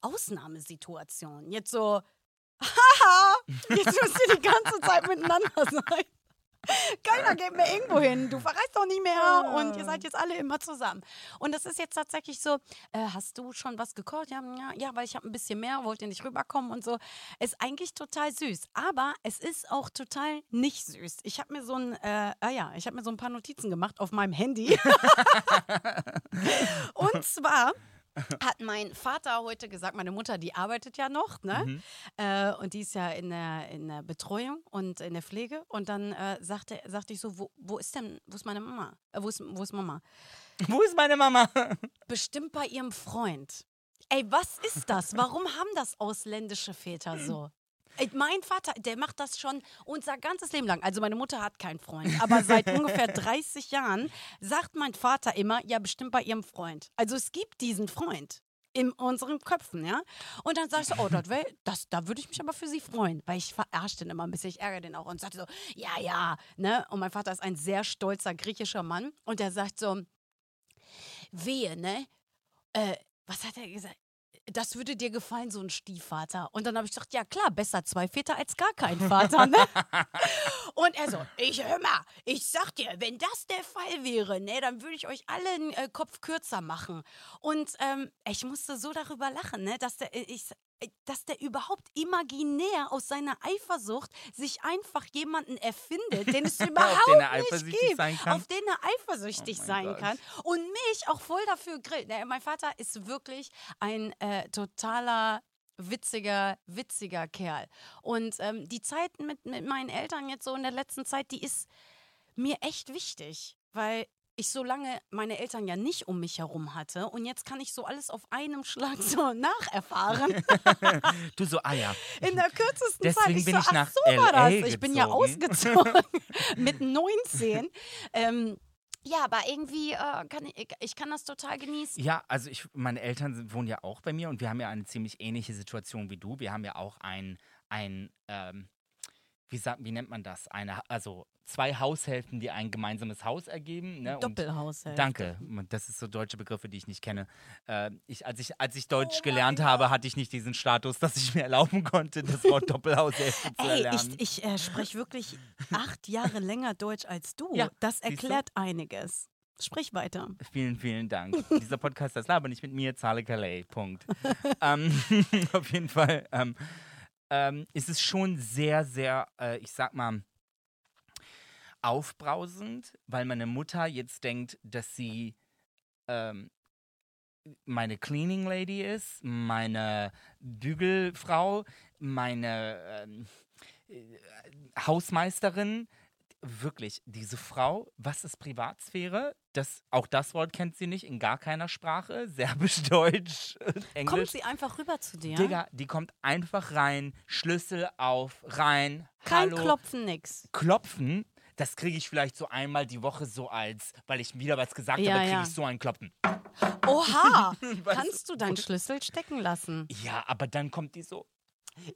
Ausnahmesituation. Jetzt so, <laughs> haha, jetzt müsst ihr die ganze Zeit miteinander <laughs> sein. Keiner geht mehr irgendwo hin. Du verreist doch nicht mehr und ihr seid jetzt alle immer zusammen. Und das ist jetzt tatsächlich so, äh, hast du schon was gekocht? Ja, ja, ja weil ich habe ein bisschen mehr, wollt ihr nicht rüberkommen und so. Ist eigentlich total süß. Aber es ist auch total nicht süß. Ich habe mir so ein, äh, ah ja, ich habe mir so ein paar Notizen gemacht auf meinem Handy. <laughs> und zwar hat mein Vater heute gesagt, meine Mutter, die arbeitet ja noch, ne? Mhm. Äh, und die ist ja in der, in der Betreuung und in der Pflege. Und dann äh, sagte, sagte ich so, wo, wo ist denn, wo ist meine Mama? Äh, wo, ist, wo ist Mama? <laughs> Wo ist meine Mama? <laughs> Bestimmt bei ihrem Freund. Ey, was ist das? Warum haben das ausländische Väter so? Ey, Mein Vater, der macht das schon unser ganzes Leben lang. Also meine Mutter hat keinen Freund, aber seit <laughs> ungefähr 30 Jahren sagt mein Vater immer, ja bestimmt bei ihrem Freund. Also es gibt diesen Freund in unseren Köpfen, ja. Und dann sagst du, oh, das wär, das, da würde ich mich aber für sie freuen, weil ich verarsche den immer ein bisschen, ich ärgere den auch und sagte so, ja, ja, ne. Und mein Vater ist ein sehr stolzer griechischer Mann und der sagt so, wehe, ne? Äh, was hat er gesagt? Das würde dir gefallen, so ein Stiefvater. Und dann habe ich gesagt, ja klar, besser zwei Väter als gar kein Vater, ne? <laughs> Und er so, ich hör mal, ich sag dir, wenn das der Fall wäre, ne, dann würde ich euch alle den äh, Kopf kürzer machen. Und ähm, ich musste so darüber lachen, ne, dass der, äh, ich, dass der überhaupt imaginär aus seiner Eifersucht sich einfach jemanden erfindet, den es <laughs> überhaupt den nicht gibt, auf den er eifersüchtig Oh sein Gott. kann und mich auch voll dafür grillt. Ne, mein Vater ist wirklich ein äh, totaler witziger, witziger Kerl. Und ähm, die Zeit mit, mit meinen Eltern jetzt so in der letzten Zeit, die ist mir echt wichtig, weil ich so lange meine Eltern ja nicht um mich herum hatte und jetzt kann ich so alles auf einem Schlag so <laughs> nacherfahren. <laughs> Du so, ah ja. In der kürzesten Zeit. Deswegen Ich bin so, ich ach, nach so war das. Ich bin ja gezogen. ausgezogen <laughs> mit 19. ähm, ja, aber irgendwie äh, kann ich, ich kann das total genießen. Ja, also ich, meine Eltern sind, wohnen ja auch bei mir und wir haben ja eine ziemlich ähnliche Situation wie du. Wir haben ja auch ein, ein ähm, wie, sagt, wie nennt man das? Eine, also zwei Haushälften, die ein gemeinsames Haus ergeben. Ne? Und Doppelhaushalt. Danke. Das ist so deutsche Begriffe, die ich nicht kenne. Äh, ich, als, ich, als ich Deutsch Oh gelernt habe, hatte ich nicht diesen Status, dass ich mir erlauben konnte, das Wort <laughs> Doppelhaushälfte zu Ey, erlernen. ich, ich äh, spreche wirklich acht Jahre länger Deutsch als du. Ja, das erklärt einiges. Sprich weiter. Vielen, vielen Dank. <laughs> Dieser Podcast, das Laber nicht mit mir, zahle Calais. Punkt. ähm, <laughs> auf jeden Fall ähm, ähm, ist es schon sehr, sehr, äh, ich sag mal, aufbrausend, weil meine Mutter jetzt denkt, dass sie ähm, meine Cleaning Lady ist, meine Bügelfrau, meine ähm, äh, Hausmeisterin. Wirklich, diese Frau, was ist Privatsphäre? Das, auch das Wort kennt sie nicht in gar keiner Sprache. <laughs> Serbisch, Deutsch, Englisch. Kommt sie einfach rüber zu dir? Digga, die kommt einfach rein, Schlüssel auf, rein, Kein hallo. Klopfen, nix. Klopfen, das kriege ich vielleicht so einmal die Woche so als, weil ich wieder was gesagt Ja, habe, kriege ja. ich so ein Klopfen. Oha! <laughs> Kannst du deinen Schlüssel stecken lassen? Ja, aber dann kommt die so.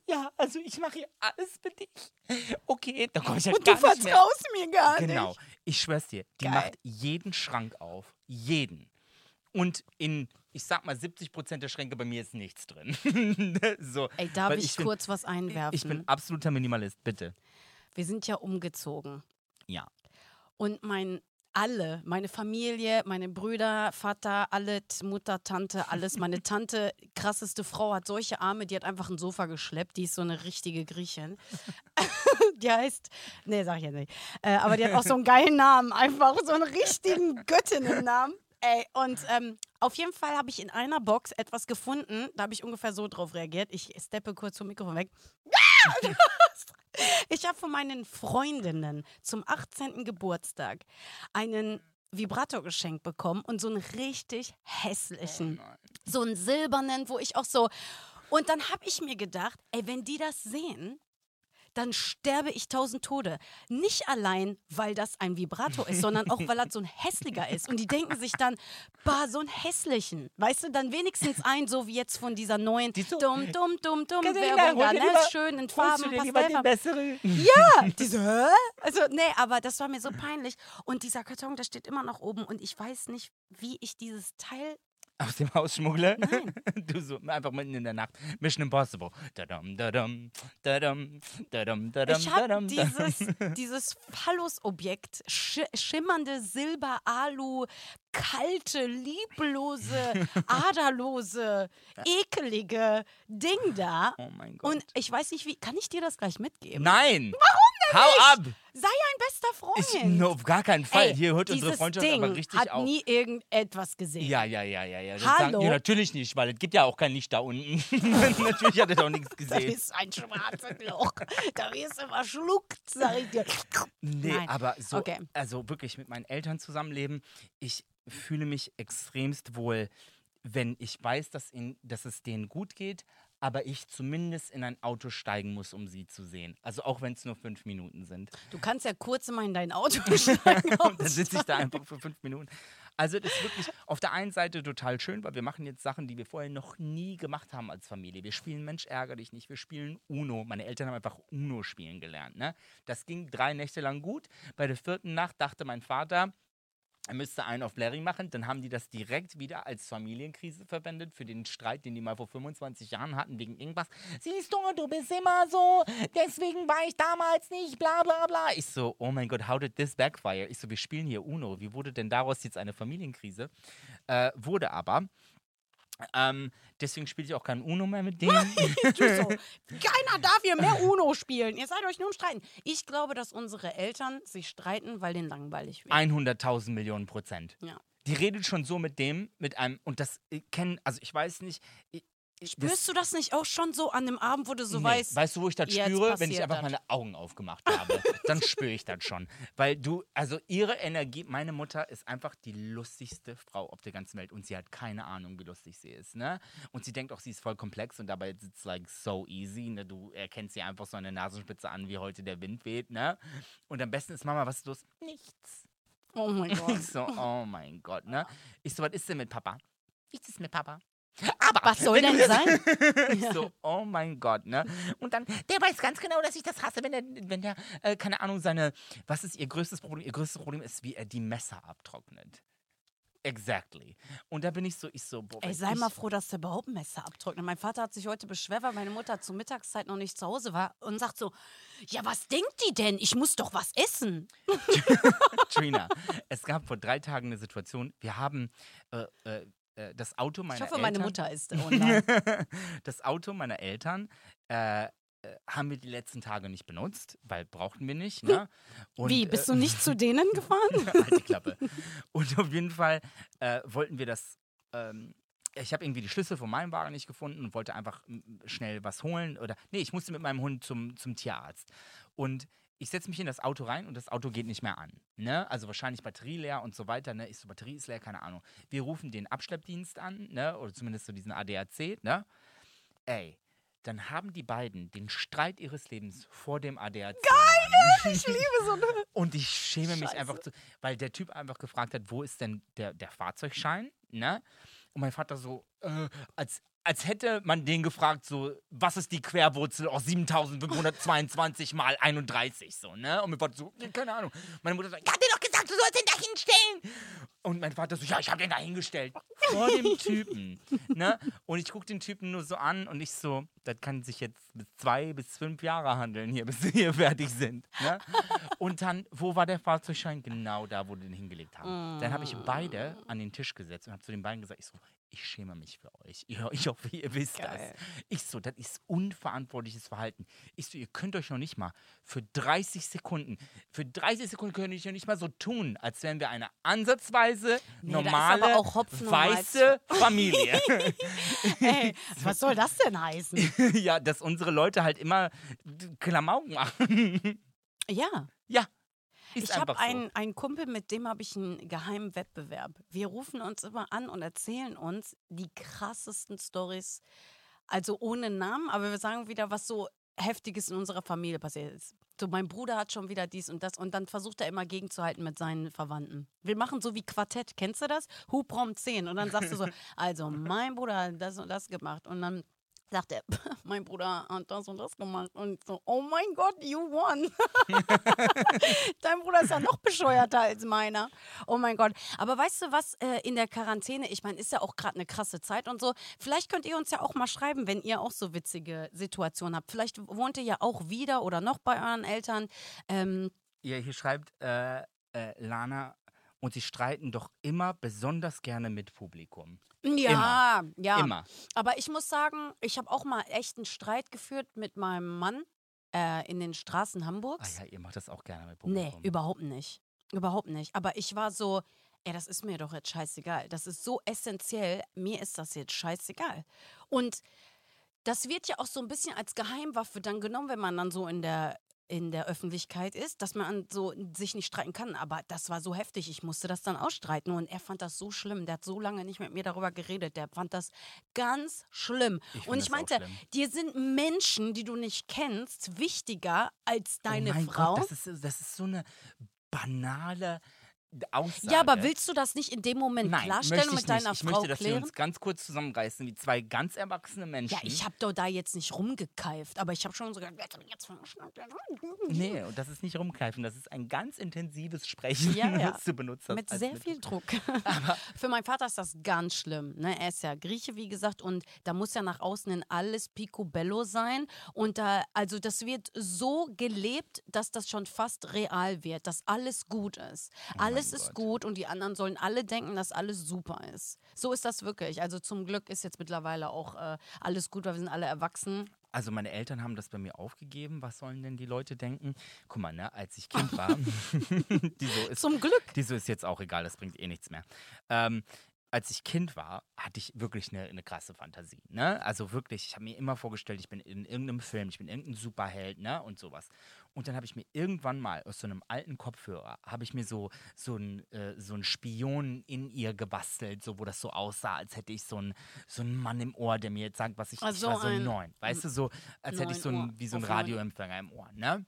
Ja, also ich mache hier alles für dich. Okay, dann komme ich halt Und du gar nicht mehr. vertraust mir gar Genau, nicht. ich schwör's dir, die Geil. macht jeden Schrank auf. Jeden. Und in, ich sag mal, 70 Prozent der Schränke bei mir ist nichts drin. <laughs> so, Ey, darf weil ich, bin, kurz was einwerfen? Ich bin absoluter Minimalist, bitte. Wir sind ja umgezogen. Ja. Und mein alle, meine Familie, meine Brüder, Vater, alle, Mutter, Tante, alles. Meine <laughs> Tante, krasseste Frau, hat solche Arme, die hat einfach ein Sofa geschleppt. Die ist so eine richtige Griechin. <laughs> die heißt, nee, sag ich jetzt nicht. Äh, aber die hat auch so einen geilen Namen, einfach so einen richtigen Göttinnennamen. Ey, und ähm, auf jeden Fall habe ich in einer Box etwas gefunden, da habe ich ungefähr so drauf reagiert. Ich steppe kurz vom Mikrofon weg. <laughs> Ich habe von meinen Freundinnen zum 18. Geburtstag einen Vibrator geschenkt bekommen und so einen richtig hässlichen, so einen silbernen, wo ich auch so. Und dann habe ich mir gedacht, ey, wenn die das sehen, dann sterbe ich tausend Tode. Nicht allein, weil das ein Vibrato ist, sondern auch, weil das so ein hässlicher ist. Und die denken sich dann, bah, so ein hässlichen. Weißt du, dann wenigstens ein, so wie jetzt von dieser neuen Die so- dumm, dumm, dumm, dumm Werbung da, ne? lieber- Schön in Farben, lieber die Pastellfarben. bessere? Ja, diese? Also, nee, aber das war mir so peinlich. Und dieser Karton, der steht immer noch oben und ich weiß nicht, wie ich dieses Teil. Aus dem Haus schmuggle? Nein. <laughs> Du so einfach mitten in der Nacht. Mission Impossible. Dadum, dadum, dadum, dadum, dadum, Ich habe dieses, <laughs> dieses Phallus-Objekt, sch schimmernde Silber-Alu, kalte, lieblose, <laughs> aderlose, ekelige Ding da. Oh mein Gott. Und ich weiß nicht, wie. Kann ich dir das gleich mitgeben? Nein! Warum denn Hau ab! Sei ein bester Freund. Ich, no, auf gar keinen Fall. Ey, Hier hört unsere Freundschaft Ding aber richtig hat auf. nie irgendetwas gesehen. Ja, ja, ja, ja, ja. Das Hallo? Sagen, ja, natürlich nicht, weil es gibt ja auch kein Licht da unten. <laughs> natürlich hat er doch nichts Das gesehen. ist ein schwarzes Loch. Da wirst du verschluckt, sag ich dir. Nee, Nein. aber so, Okay. also wirklich mit meinen Eltern zusammenleben, ich fühle mich extremst wohl, wenn ich weiß, dass, ihnen, dass es denen gut geht, aber ich zumindest in ein Auto steigen muss, um sie zu sehen. Also auch wenn es nur fünf Minuten sind. Du kannst ja kurz mal in dein Auto <laughs> steigen. <laughs> Dann sitze ich da einfach für fünf Minuten. Also das ist wirklich auf der einen Seite total schön, weil wir machen jetzt Sachen, die wir vorher noch nie gemacht haben als Familie. Wir spielen Mensch ärger dich nicht, wir spielen Uno. Meine Eltern haben einfach Uno spielen gelernt. Ne? Das ging drei Nächte lang gut. Bei der vierten Nacht dachte mein Vater, er müsste einen auf Larry machen. Dann haben die das direkt wieder als Familienkrise verwendet für den Streit, den die mal vor 25 Jahren hatten wegen irgendwas. Siehst du, du bist immer so, deswegen war ich damals nicht, bla bla bla. Ich so, oh mein Gott, how did this backfire? Ich so, wir spielen hier Uno. Wie wurde denn daraus jetzt eine Familienkrise? Äh, wurde aber. Ähm, deswegen spiele ich auch kein Uno mehr mit denen. <laughs> So, keiner darf hier mehr Uno spielen. Ihr seid euch nur im Streiten. Ich glaube, dass unsere Eltern sich streiten, weil denen langweilig wird. 100.000 Millionen Prozent. Ja. Die redet schon so mit dem, mit einem, und das äh, kennen, also ich weiß nicht. Ich, Spürst du das nicht auch schon so an dem Abend, wo du so Nee. weißt, Weißt du, wo ich das spüre? Wenn ich einfach das. meine Augen aufgemacht habe. <laughs> dann spüre ich das schon. Weil du, also ihre Energie, meine Mutter ist einfach die lustigste Frau auf der ganzen Welt und sie hat keine Ahnung, wie lustig sie ist. Ne? Und sie denkt auch, sie ist voll komplex und dabei ist es like so easy. Ne? Du erkennst sie einfach so an der Nasenspitze an, wie heute der Wind weht. Ne? Und am besten ist Mama, was ist los? Nichts. oh mein <laughs> Gott. Ich so, oh mein Gott, ne? <laughs> Ich so, was ist denn mit Papa? Nichts ist mit Papa. Aber Was soll denn das- sein? <laughs> ich so, oh mein Gott, ne? Und dann, der weiß ganz genau, dass ich das hasse, wenn der, wenn der, äh, keine Ahnung, seine, was ist ihr größtes Problem? Ihr größtes Problem ist, wie er die Messer abtrocknet. Exactly. Und da bin ich so, ich so, boah, Ey, sei ich, mal froh, dass der überhaupt Messer abtrocknet. Mein Vater hat sich heute beschwert, weil meine Mutter zur Mittagszeit noch nicht zu Hause war und sagt so: Ja, was denkt die denn? Ich muss doch was essen. <laughs> Trina, es gab vor drei Tagen eine Situation, wir haben äh, äh, äh, das Auto meiner Ich hoffe, Eltern. meine Mutter ist <laughs> online. das Auto meiner Eltern äh, äh, haben wir die letzten Tage nicht benutzt, weil brauchten wir nicht. Ne? <laughs> Und, Wie, bist du nicht zu denen <laughs> gefahren? äh, Alte Klappe. Und auf jeden Fall äh, wollten wir das. Ähm, ich habe irgendwie die Schlüssel von meinem Wagen nicht gefunden und wollte einfach schnell was holen. Oder nee, ich musste mit meinem Hund zum, zum Tierarzt. Und ich setze mich in das Auto rein und das Auto geht nicht mehr an. Ne? Also wahrscheinlich Batterie leer und so weiter. Ne? Ich so, Batterie ist leer, keine Ahnung. Wir rufen den Abschleppdienst an, ne? oder zumindest so diesen ADAC. Ne? Ey, dann haben die beiden den Streit ihres Lebens vor dem ADAC. Geil! Ich <laughs> liebe so eine. Und ich schäme mich Scheiße. einfach zu, weil der Typ einfach gefragt hat, wo ist denn der, der Fahrzeugschein, ne? Und mein Vater so, äh, als, als hätte man den gefragt, so, was ist die Querwurzel aus 7522 mal 31, so, ne? Und mein Vater so, "Ja, keine Ahnung. Meine Mutter so, ich hab dir doch gesagt, du sollst den da hinstellen. Und mein Vater so, ja, ich hab den da hingestellt. <laughs> Vor dem Typen, ne? Und ich guck den Typen nur so an und ich so, das kann sich jetzt bis zwei bis fünf Jahre handeln hier, bis wir hier fertig sind, ne? Und dann, wo war der Fahrzeugschein? Genau da, wo wir den hingelegt haben. Dann habe ich beide an den Tisch gesetzt und habe zu den beiden gesagt, ich so, ich schäme mich für euch. Ich, ich hoffe, ihr wisst Geil. das. Ich so, das ist unverantwortliches Verhalten. Ich so, ihr könnt euch noch nicht mal für 30 Sekunden, für 30 Sekunden könnt ihr euch noch nicht mal so tun, als wären wir eine ansatzweise Nee, da ist normale, weiße Familie. <laughs> <laughs> Ey, was soll das denn heißen? <laughs> ja, dass unsere Leute halt immer Klamauk machen. Ja. ja. Ist Ich habe so. einen, einen Kumpel, mit dem habe ich einen geheimen Wettbewerb. Wir rufen uns immer an und erzählen uns die krassesten Stories. Also ohne Namen, aber wir sagen wieder, was so Heftiges in unserer Familie passiert ist. So, mein Bruder hat schon wieder dies und das und dann versucht er immer gegenzuhalten mit seinen Verwandten. Wir machen so wie Quartett, kennst du das? Hubraum 10 und dann sagst du so, <laughs> also mein Bruder hat das und das gemacht und dann sagt er, <laughs> mein Bruder hat das und das gemacht. Und so, oh mein Gott, you won. <laughs> Dein Bruder ist ja noch bescheuerter als meiner. Oh mein Gott. Aber weißt du was, äh, in der Quarantäne, ich meine, ist ja auch gerade eine krasse Zeit und so. Vielleicht könnt ihr uns ja auch mal schreiben, wenn ihr auch so witzige Situationen habt. Vielleicht wohnt ihr ja auch wieder oder noch bei euren Eltern. Ähm, ja, hier schreibt äh, äh, Lana, und sie streiten doch immer besonders gerne mit Publikum. Ja, Immer. ja. Immer. Aber ich muss sagen, ich habe auch mal echt einen Streit geführt mit meinem Mann äh, in den Straßen Ah Hamburgs. ja, ihr macht das auch gerne mit nee, Publikum. überhaupt nicht. Überhaupt nicht. Aber ich war so, ey, das ist mir doch jetzt scheißegal. Das ist so essentiell. Mir ist das jetzt scheißegal. Und das wird ja auch so ein bisschen als Geheimwaffe dann genommen, wenn man dann so in der in der Öffentlichkeit ist, dass man so sich nicht streiten kann. Aber das war so heftig, ich musste das dann ausstreiten. Und er fand das so schlimm. Der hat so lange nicht mit mir darüber geredet. Der fand das ganz schlimm. Ich und ich meinte, dir sind Menschen, die du nicht kennst, wichtiger als deine oh Frau. Gott, das, ist, das ist so eine banale Aussage. ja, aber willst du das nicht in dem Moment Nein, klarstellen ich mit deiner nicht. Ich Frau möchte, dass wir klären? uns ganz kurz zusammenreißen, wie zwei ganz erwachsene Menschen. Ja, ich habe doch da jetzt nicht rumgekeift, aber ich habe schon so gesagt, jetzt Nee, und das ist nicht rumkneifen, das ist ein ganz intensives Sprechen, Ja, ja. <laughs> benutzt hast. mit sehr Mittel. viel Druck. <laughs> Für meinen Vater ist das ganz schlimm. Ne? Er ist ja Grieche, wie gesagt, und da muss ja nach außen hin alles picobello sein. Und da, also das wird so gelebt, dass das schon fast real wird, dass alles gut ist. alles Mein ist gut und die anderen sollen alle denken, dass alles super ist. So ist das wirklich. Also zum Glück ist jetzt mittlerweile auch äh, alles gut, weil wir sind alle erwachsen. Also meine Eltern haben das bei mir aufgegeben. Was sollen denn die Leute denken? Guck mal, ne, als ich Kind war, <laughs> <laughs> die so ist, Zum Glück. die so ist jetzt auch egal, das bringt eh nichts mehr. Ähm, als ich Kind war, hatte ich wirklich eine, eine krasse Fantasie. Ne? Also wirklich, ich habe mir immer vorgestellt, ich bin in irgendeinem Film, ich bin irgendein Superheld ne? und sowas. Und dann habe ich mir irgendwann mal aus so einem alten Kopfhörer, habe ich mir so, so einen äh, so einen Spion in ihr gebastelt, so wo das so aussah, als hätte ich so einen, so einen Mann im Ohr, der mir jetzt sagt, was ich, Ah, ich war so ein- neun. Weißt du, so als hätte ich so ein, wie so ein. Radioempfänger im Ohr. Ne?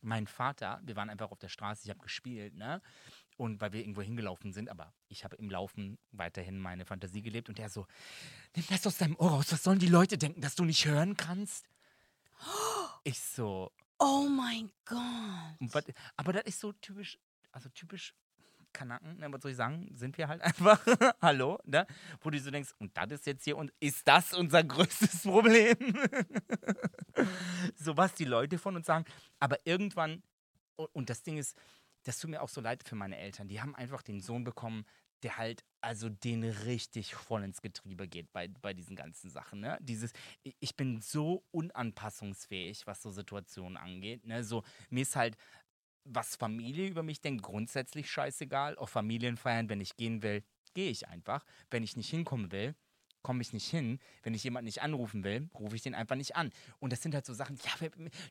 Mein Vater, wir waren einfach auf der Straße, ich habe gespielt, ne? Und weil wir irgendwo hingelaufen sind, aber ich habe im Laufen weiterhin meine Fantasie gelebt und der so, nimm das aus deinem Ohr raus, was sollen die Leute denken, dass du nicht hören kannst? <gasps> Ich so, Oh mein Gott. aber das ist so typisch, also typisch Kanaken, ne, was soll ich sagen, sind wir halt <laughs> einfach, hallo, ne? Wo du so denkst, und das ist jetzt hier, und ist das unser <laughs> größtes Problem? so was die Leute von uns sagen, aber irgendwann, und das Ding ist, das tut mir auch so leid für meine Eltern, die haben einfach den Sohn bekommen, der halt also den richtig voll ins Getriebe geht bei, bei diesen ganzen Sachen. Ne? Dieses, ich- bin so unanpassungsfähig, was so Situationen angeht. Ne? So, mir ist halt, was Familie über mich denkt, grundsätzlich scheißegal. Auf Familienfeiern, wenn ich gehen will, gehe ich einfach. Wenn ich nicht hinkommen will, komme ich nicht hin. Wenn ich jemanden nicht anrufen will, rufe ich den einfach nicht an. Und das sind halt so Sachen, ja,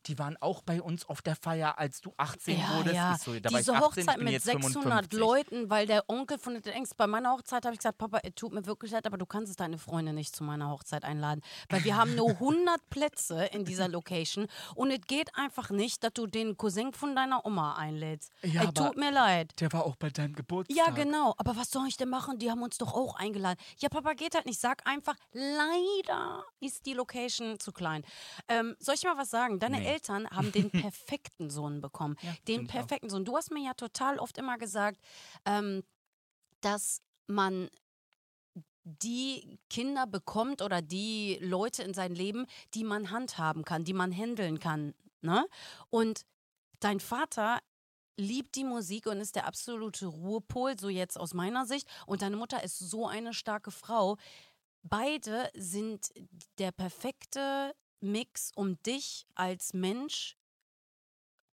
die waren auch bei uns auf der Feier, als du 18 Ja, wurdest. ja. So, da Diese 18, ich Hochzeit mit jetzt 600 55. Leuten, weil der Onkel von den Ängst bei meiner Hochzeit habe ich gesagt, Papa, es tut mir wirklich leid, aber du kannst deine Freunde nicht zu meiner Hochzeit einladen, weil wir haben nur <laughs> 100 Plätze in dieser Location und es geht einfach nicht, dass du den Cousin von deiner Oma einlädst. Ja, es aber- tut mir leid. Der war auch bei deinem Geburtstag. Ja, genau. Aber was soll ich denn machen? Die haben uns doch auch eingeladen. Ja, Papa, geht halt nicht. Sag einfach, leider ist die Location zu klein. Ähm, soll ich mal was sagen? Deine Nee. Eltern <laughs> haben den perfekten Sohn bekommen. Ja, den auch. perfekten Sohn. Du hast mir ja total oft immer gesagt, ähm, dass man die Kinder bekommt oder die Leute in sein Leben, die man handhaben kann, die man handeln kann. Ne? Und dein Vater liebt die Musik und ist der absolute Ruhepol, so jetzt aus meiner Sicht. Und deine Mutter ist so eine starke Frau. Beide sind der perfekte Mix, um dich als Mensch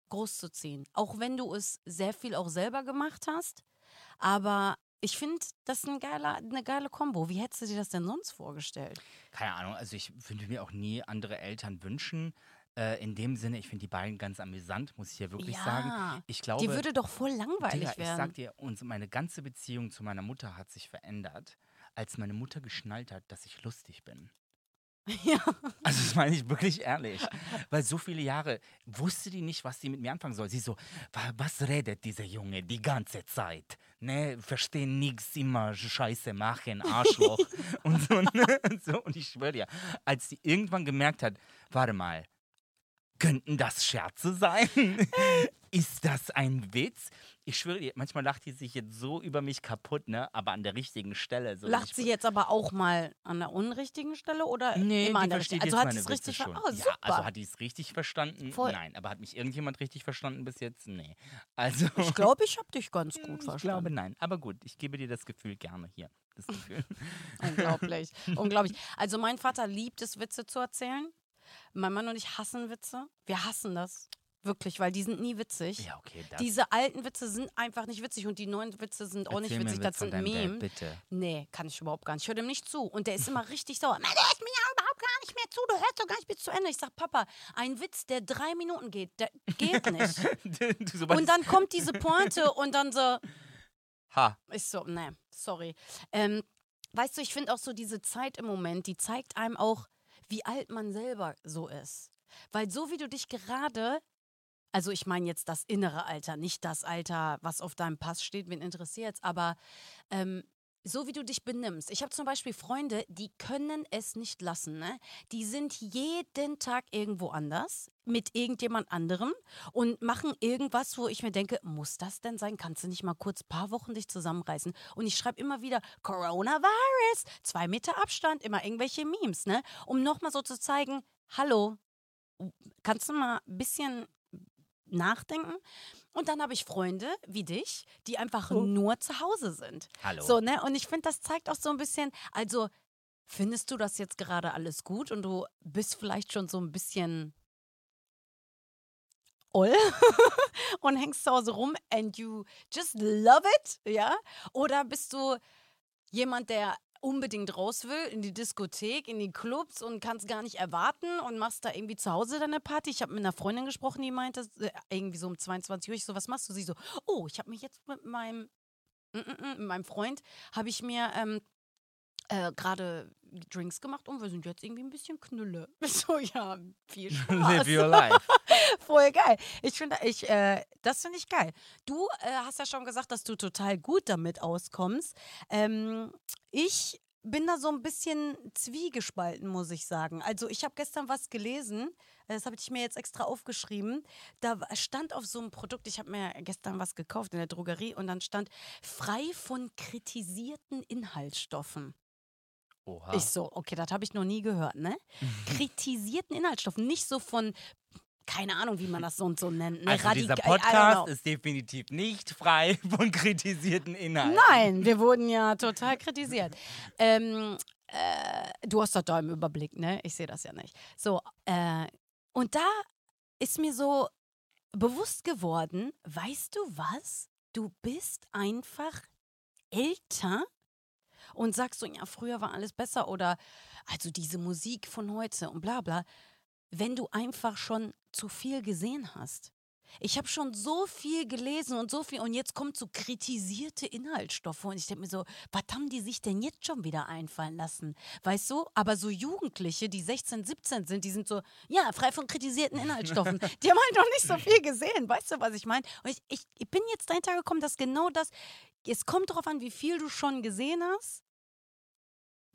großzuziehen. Auch wenn du es sehr viel auch selber gemacht hast. Aber ich finde, das ist ein geiler, eine geile Kombo. Wie hättest du dir das denn sonst vorgestellt? Keine Ahnung, also ich würde mir auch nie andere Eltern wünschen. Äh, in dem Sinne, ich finde die beiden ganz amüsant, muss ich hier wirklich sagen. Ich glaube, dir würde doch voll langweilig Digga, ich werden. sag dir, uns, meine ganze Beziehung zu meiner Mutter hat sich verändert, als meine Mutter geschnallt hat, dass ich lustig bin. Ja. Also das meine ich wirklich ehrlich. <laughs> Weil so viele Jahre wusste die nicht, was sie mit mir anfangen soll. Sie so, "Wa- was redet dieser Junge die ganze Zeit? Ne, verstehen nichts, immer Scheiße machen, Arschloch. <laughs> und, so, ne? und so. Und ich schwöre dir, als sie irgendwann gemerkt hat, warte mal, könnten das Scherze sein? <laughs> Ist das ein Witz? Ich schwöre dir, manchmal lacht die sich jetzt so über mich kaputt, ne? Aber an der richtigen Stelle. So Lacht ich, sie jetzt aber auch mal an der unrichtigen Stelle oder Nee, immer an der richtigen? Also hat sie es richtig schon. ver- Oh, ja, also hat die es richtig verstanden? Voll. Nein, aber hat mich irgendjemand richtig verstanden bis jetzt? Nee. Also ich glaube, ich habe dich ganz gut <laughs> ich verstanden. glaube nein. Aber gut, ich gebe dir das Gefühl gerne hier. Das Gefühl. <laughs> Unglaublich. Unglaublich. Also mein Vater liebt es, Witze zu erzählen. Mein Mann und ich hassen Witze. Wir hassen das. Wirklich, weil die sind nie witzig. ja, okay. Das Diese alten Witze sind einfach nicht witzig und die neuen Witze sind auch nicht Erzähl witzig. Das sind deinem Dad, Meme. bitte. Nee, kann ich überhaupt gar nicht. Ich höre dem nicht zu. Und der ist immer richtig sauer. Man hört mir ja überhaupt gar nicht mehr zu. Du hörst doch gar nicht bis zu Ende. Ich sag, Papa, ein Witz, der drei Minuten geht, der geht <laughs> nicht. und dann kommt diese Pointe und dann so, Ha. ich so, nee, sorry. Ähm, weißt du, ich finde auch so diese Zeit im Moment, die zeigt einem auch, wie alt man selber so ist. Weil so wie du dich gerade, also ich meine jetzt das innere Alter, nicht das Alter, was auf deinem Pass steht, wen interessiert's, aber ähm, so wie du dich benimmst. Ich habe zum Beispiel Freunde, die können es nicht lassen. Ne? Die sind jeden Tag irgendwo anders mit irgendjemand anderem und machen irgendwas, wo ich mir denke, muss das denn sein? Kannst du nicht mal kurz ein paar Wochen dich zusammenreißen? Und ich schreibe immer wieder Coronavirus, zwei Meter Abstand, immer irgendwelche Memes, ne? Um nochmal so zu zeigen, hallo, kannst du mal ein bisschen nachdenken? Und dann habe ich Freunde wie dich, die einfach nur zu Hause sind. Hallo. So, ne? Und ich finde, das zeigt auch so ein bisschen, also findest du das jetzt gerade alles gut und du bist vielleicht schon so ein bisschen oll <laughs> und hängst zu Hause rum and you just love it, ja? Oder bist du jemand, der unbedingt raus will in die Diskothek, in die Clubs und kannst gar nicht erwarten und machst da irgendwie zu Hause deine Party. Ich habe mit einer Freundin gesprochen, die meinte, äh, irgendwie so um 22 Uhr, ich so, was machst du? Sie so, oh, ich habe mich jetzt mit meinem, mm, mm, mm, mit meinem Freund, habe ich mir ähm, äh, gerade Drinks gemacht und wir sind jetzt irgendwie ein bisschen Knülle. <laughs> So, ja, viel <laughs> Spaß. Live your life. <laughs> Voll geil. Ich finde, ich, äh, das finde ich geil. Du äh, hast ja schon gesagt, dass du total gut damit auskommst. Ähm, ich bin da so ein bisschen zwiegespalten, muss ich sagen. Also ich habe gestern was gelesen, das habe ich mir jetzt extra aufgeschrieben. Da stand auf so einem Produkt, ich habe mir gestern was gekauft in der Drogerie und dann stand frei von kritisierten Inhaltsstoffen. Oha. Ich so, okay, das habe ich noch nie gehört, ne? <laughs> Kritisierten Inhaltsstoffen, nicht so von, keine Ahnung, wie man das so und so nennt. Ne? also dieser Podcast ist definitiv nicht frei <laughs> von kritisierten Inhalten. Nein, wir wurden ja total kritisiert. Ähm, äh, du hast das da im Überblick, ne? Ich sehe das ja nicht. So, äh, und da ist mir so bewusst geworden, weißt du was? Du bist einfach älter und sagst so, ja, früher war alles besser oder also diese Musik von heute und bla bla, wenn du einfach schon zu viel gesehen hast. Ich habe schon so viel gelesen und so viel und jetzt kommt so kritisierte Inhaltsstoffe und ich denke mir so, was haben die sich denn jetzt schon wieder einfallen lassen? Weißt du? Aber so Jugendliche, die 16, 17 sind, die sind so, ja, frei von kritisierten Inhaltsstoffen. <laughs> die haben halt noch nicht so viel gesehen. Weißt du, was ich meine? Und ich, ich, ich bin jetzt dahinter gekommen, dass genau das, es kommt darauf an, wie viel du schon gesehen hast.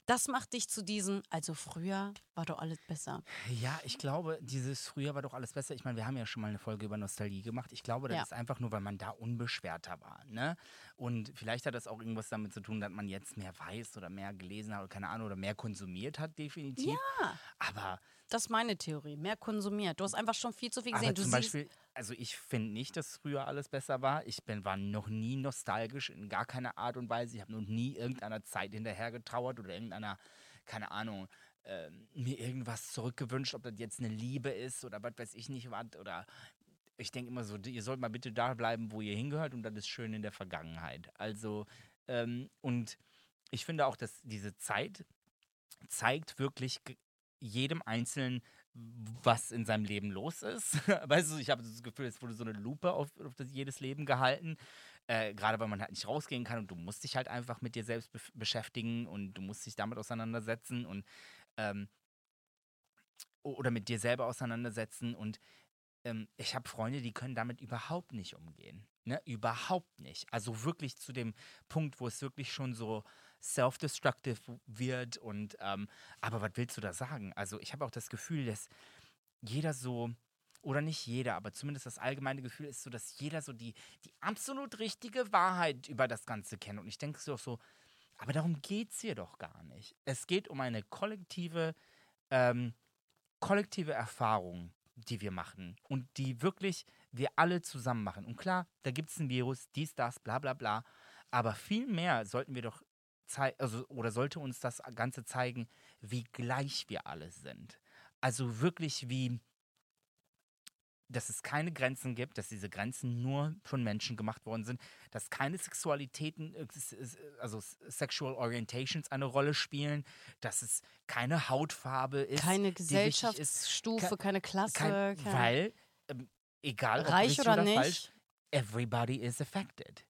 Das macht dich zu diesem, also früher war doch alles besser. Ja, ich glaube, dieses früher war doch alles besser. Ich meine, wir haben ja schon mal eine Folge über Nostalgie gemacht. Ich glaube, das Ja. ist einfach nur, weil man da unbeschwerter war. Ne? Und vielleicht hat das auch irgendwas damit zu tun, dass man jetzt mehr weiß oder mehr gelesen hat oder keine Ahnung oder mehr konsumiert hat, definitiv. Ja. Aber, Das ist meine Theorie. Mehr konsumiert. Du hast einfach schon viel zu viel gesehen. aber du zum siehst, Beispiel, also ich finde nicht, dass früher alles besser war. Ich bin, war noch nie nostalgisch in gar keiner Art und Weise. Ich habe noch nie irgendeiner Zeit hinterher getrauert oder irgendeiner, keine Ahnung, ähm, mir irgendwas zurückgewünscht, ob das jetzt eine Liebe ist oder was weiß ich nicht was. Oder ich denke immer so, ihr sollt mal bitte da bleiben, wo ihr hingehört und das ist schön in der Vergangenheit. Also, ähm, und ich finde auch, dass diese Zeit zeigt wirklich jedem Einzelnen, was in seinem Leben los ist. <laughs> weißt du, ich habe das Gefühl, es wurde so eine Lupe auf, auf das, jedes Leben gehalten. Äh, Gerade weil man halt nicht rausgehen kann und du musst dich halt einfach mit dir selbst bef- beschäftigen und du musst dich damit auseinandersetzen. Und ähm, oder mit dir selber auseinandersetzen. Und ähm, ich habe Freunde, die können damit überhaupt nicht umgehen. Ne? Überhaupt nicht. Also wirklich zu dem Punkt, wo es wirklich schon so self-destructive wird. Und ähm, aber was willst du da sagen? Also ich habe auch das Gefühl, dass jeder so oder nicht jeder, aber zumindest das allgemeine Gefühl ist so, dass jeder so die, die absolut richtige Wahrheit über das Ganze kennt. Und ich denke so, so aber darum geht es hier doch gar nicht. Es geht um eine kollektive, ähm, kollektive Erfahrung, die wir machen und die wirklich wir alle zusammen machen. Und klar, da gibt es ein Virus, dies, das, bla bla bla. Aber viel mehr sollten wir doch zeigen, also, oder sollte uns das Ganze zeigen, wie gleich wir alle sind. Also wirklich wie dass es keine Grenzen gibt, dass diese Grenzen nur von Menschen gemacht worden sind, dass keine Sexualitäten, äh, also Sexual Orientations eine Rolle spielen, dass es keine Hautfarbe ist. Keine Gesellschaftsstufe, keine Klasse. Kein, keine weil, ähm, egal ob reich oder, oder nicht, falsch, everybody is affected.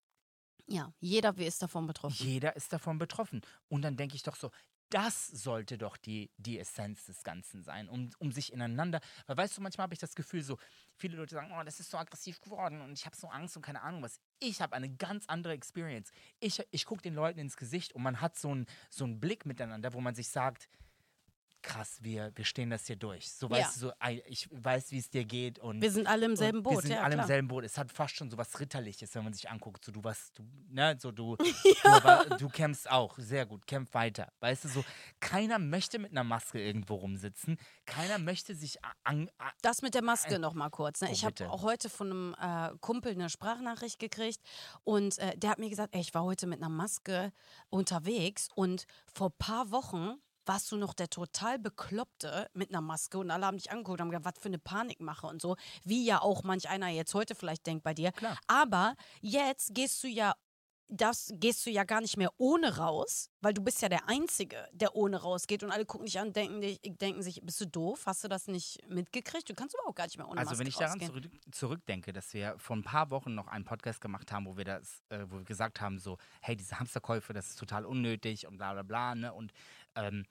Ja, jeder ist davon betroffen. Jeder ist davon betroffen. Und dann denke ich doch so, das sollte doch die, die Essenz des Ganzen sein, um, um sich ineinander. Weil weißt du, manchmal habe ich das Gefühl, so viele Leute sagen, oh, das ist so aggressiv geworden und ich habe so Angst und keine Ahnung was. Ich habe eine ganz andere Experience. Ich, ich gucke den Leuten ins Gesicht und man hat so einen so Blick miteinander, wo man sich sagt, krass, wir, wir stehen das hier durch. So ja. weißt du, so, ich weiß, wie es dir geht. Und, wir sind alle im selben Boot. Wir sind ja, alle klar. im selben Boot. Es hat fast schon so was Ritterliches, wenn man sich anguckt. So, du was, du, ne, so du, <laughs> ja. du, du kämpfst auch. Sehr gut, kämpf weiter. Weißt du, so, keiner möchte mit einer Maske irgendwo rumsitzen. Keiner möchte sich an. an das mit der Maske noch mal kurz. Ne? Oh, ich habe auch heute von einem äh, Kumpel eine Sprachnachricht gekriegt und äh, der hat mir gesagt, ey, ich war heute mit einer Maske unterwegs und vor ein paar Wochen warst du noch der total Bekloppte mit einer Maske und alle haben dich angeguckt und haben gesagt, was für eine Panikmache und so, wie ja auch manch einer jetzt heute vielleicht denkt bei dir. Klar. Aber jetzt gehst du ja das gehst du ja gar nicht mehr ohne raus, weil du bist ja der Einzige, der ohne rausgeht und alle gucken dich an und denken, denken sich, bist du doof? Hast du das nicht mitgekriegt? Du kannst überhaupt gar nicht mehr ohne Also Maske wenn ich daran zurück, zurückdenke, dass wir vor ein paar Wochen noch einen Podcast gemacht haben, wo wir das, äh, wo wir gesagt haben, so, hey, diese Hamsterkäufe, das ist total unnötig und bla bla bla, ne? Und ähm,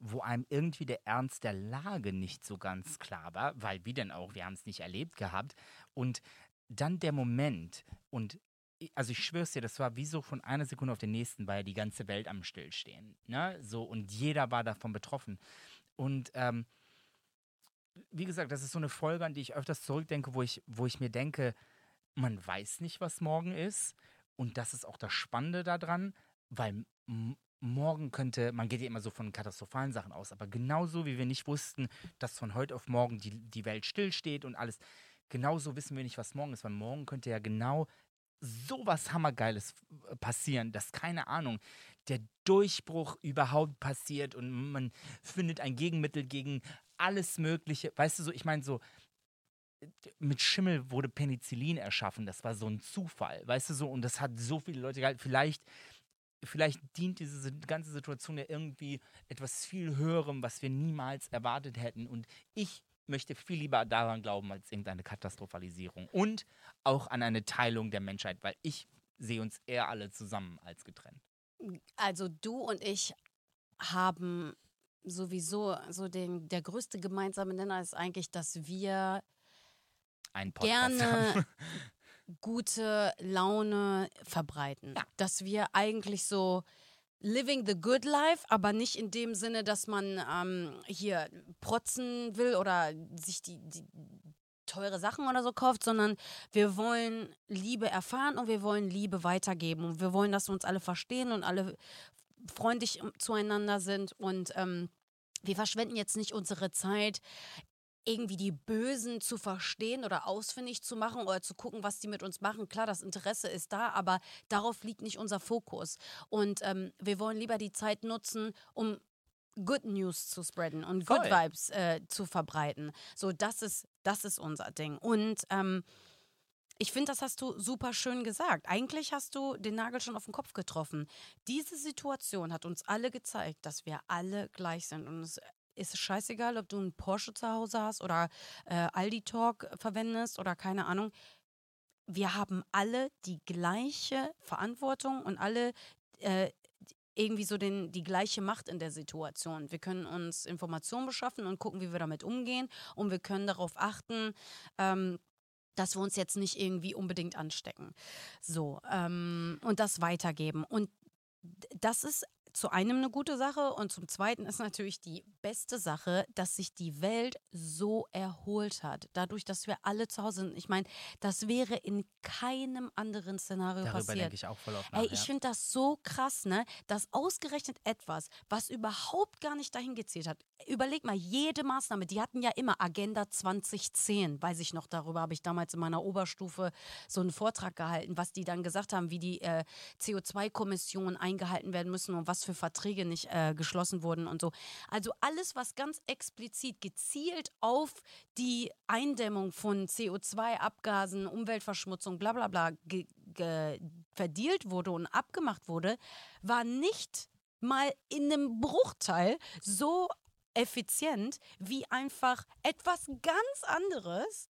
wo einem irgendwie der Ernst der Lage nicht so ganz klar war, weil wie denn auch, wir haben es nicht erlebt gehabt. Und dann der Moment und also ich schwör's dir, das war wie so von einer Sekunde auf den nächsten, war ja die ganze Welt am Stillstehen. Ne? So, und jeder war davon betroffen. Und ähm, wie gesagt, das ist so eine Folge, an die ich öfters zurückdenke, wo ich, wo ich mir denke, man weiß nicht, was morgen ist. Und das ist auch das Spannende daran, weil morgen könnte, man geht ja immer so von katastrophalen Sachen aus, aber genauso wie wir nicht wussten, dass von heute auf morgen die, die Welt stillsteht und alles, genauso wissen wir nicht, was morgen ist, weil morgen könnte ja genau sowas Hammergeiles äh, passieren, dass keine Ahnung, der Durchbruch überhaupt passiert und man findet ein Gegenmittel gegen alles Mögliche. Weißt du so, ich meine so, mit Schimmel wurde Penicillin erschaffen, das war so ein Zufall, weißt du so, und das hat so viele Leute gehalten. Vielleicht vielleicht dient diese ganze Situation ja irgendwie etwas viel Höherem, was wir niemals erwartet hätten. Und ich möchte viel lieber daran glauben als irgendeine Katastrophalisierung und auch an eine Teilung der Menschheit, weil ich sehe uns eher alle zusammen als getrennt. Also du und ich haben sowieso so den der größte gemeinsame Nenner ist eigentlich, dass wir gerne <laughs> gute Laune verbreiten. Ja. Dass wir eigentlich so living the good life, aber nicht in dem Sinne, dass man ähm, hier protzen will oder sich die, die teure Sachen oder so kauft, sondern wir wollen Liebe erfahren und wir wollen Liebe weitergeben und wir wollen, dass wir uns alle verstehen und alle freundlich zueinander sind und ähm, wir verschwenden jetzt nicht unsere Zeit irgendwie die Bösen zu verstehen oder ausfindig zu machen oder zu gucken, was die mit uns machen. Klar, das Interesse ist da, aber darauf liegt nicht unser Fokus. Und ähm, wir wollen lieber die Zeit nutzen, um Good News zu spreaden und Voll. Good Vibes äh, zu verbreiten. So, das ist, das ist unser Ding. Und ähm, ich finde, das hast du super schön gesagt. Eigentlich hast du den Nagel schon auf den Kopf getroffen. Diese Situation hat uns alle gezeigt, dass wir alle gleich sind. Und es ist es scheißegal, ob du einen Porsche zu Hause hast oder äh, Aldi Talk verwendest oder keine Ahnung. Wir haben alle die gleiche Verantwortung und alle äh, irgendwie so den, die gleiche Macht in der Situation. Wir können uns Informationen beschaffen und gucken, wie wir damit umgehen. Und wir können darauf achten, ähm, dass wir uns jetzt nicht irgendwie unbedingt anstecken. So, ähm, und das weitergeben. Und das ist zu einem eine gute Sache und zum zweiten ist natürlich die beste Sache, dass sich die Welt so erholt hat, dadurch, dass wir alle zu Hause sind. Ich meine, das wäre in keinem anderen Szenario Darüber passiert. denke ich auch voll auf nach, Ey, ich ja. finde das so krass, ne? Dass ausgerechnet etwas, was überhaupt gar nicht dahin gezielt hat. Überleg mal, jede Maßnahme, die hatten ja immer Agenda 2010, weiß ich noch, darüber habe ich damals in meiner Oberstufe so einen Vortrag gehalten, was die dann gesagt haben, wie die äh, CO2-Kommissionen eingehalten werden müssen und was für Verträge nicht äh, geschlossen wurden und so. Also alles, was ganz explizit gezielt auf die Eindämmung von CO2-Abgasen, Umweltverschmutzung, bla bla bla verdealt wurde und abgemacht wurde, war nicht mal in einem Bruchteil so effizient wie einfach etwas ganz anderes,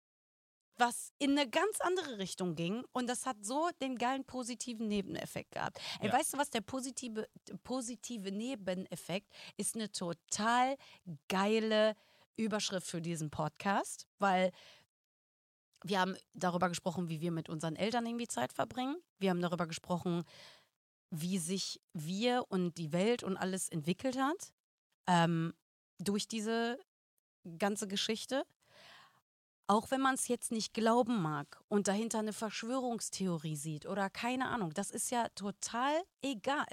was in eine ganz andere Richtung ging und das hat so den geilen positiven Nebeneffekt gehabt. Ey, Ja. weißt du was, der positive, positive Nebeneffekt ist eine total geile Überschrift für diesen Podcast, weil wir haben darüber gesprochen, wie wir mit unseren Eltern irgendwie Zeit verbringen. Wir haben darüber gesprochen, wie sich wir und die Welt und alles entwickelt hat ähm, durch diese ganze Geschichte. Auch wenn man es jetzt nicht glauben mag und dahinter eine Verschwörungstheorie sieht oder keine Ahnung, das ist ja total egal.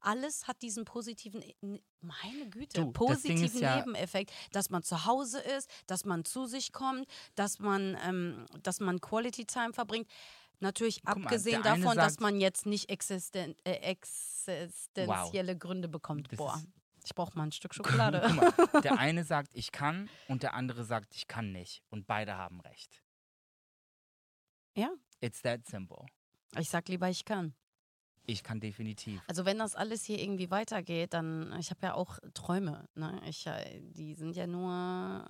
Alles hat diesen positiven, ne- meine Güte, Du, das positiven ja- Nebeneffekt, dass man zu Hause ist, dass man zu sich kommt, dass man, ähm, dass man Quality Time verbringt. Natürlich Guck mal, abgesehen eine davon, dass sagt- man jetzt nicht existen äh, existenzielle Gründe bekommt. Das Boah, ist- ich brauche mal ein Stück <laughs> Schokolade. Guck mal, der <laughs> eine sagt, ich kann und der andere sagt, ich kann nicht. Und beide haben recht. Ja. It's that simple. Ich sag lieber, ich kann. Ich kann definitiv. Also wenn das alles hier irgendwie weitergeht, dann, ich habe ja auch Träume. Ne? Ich, äh, die sind ja nur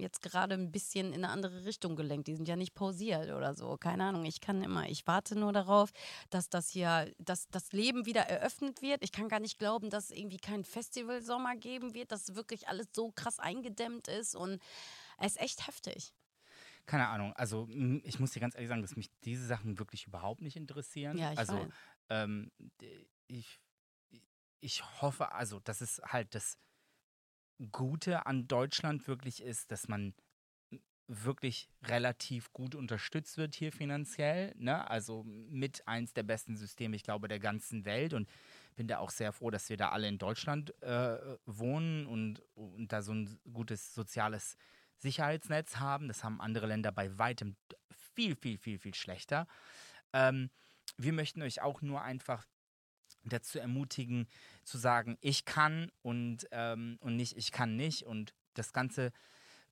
jetzt gerade ein bisschen in eine andere Richtung gelenkt. Die sind ja nicht pausiert oder so. Keine Ahnung. Ich kann immer, ich warte nur darauf, dass das hier, dass das Leben wieder eröffnet wird. Ich kann gar nicht glauben, dass es irgendwie keinen Festivalsommer geben wird, dass wirklich alles so krass eingedämmt ist und es ist echt heftig. Keine Ahnung. Also, ich muss dir ganz ehrlich sagen, dass mich diese Sachen wirklich überhaupt nicht interessieren. Ja, ich also, ähm, ich, ich hoffe, also, dass es halt das Gute an Deutschland wirklich ist, dass man wirklich relativ gut unterstützt wird hier finanziell. Ne? Also mit eins der besten Systeme, ich glaube, der ganzen Welt. Und bin da auch sehr froh, dass wir da alle in Deutschland äh, wohnen und, und da so ein gutes soziales Sicherheitsnetz haben. Das haben andere Länder bei weitem viel, viel, viel, viel schlechter. Ähm, wir möchten euch auch nur einfach dazu ermutigen, zu sagen, ich kann und, ähm, und nicht, ich kann nicht. Und das Ganze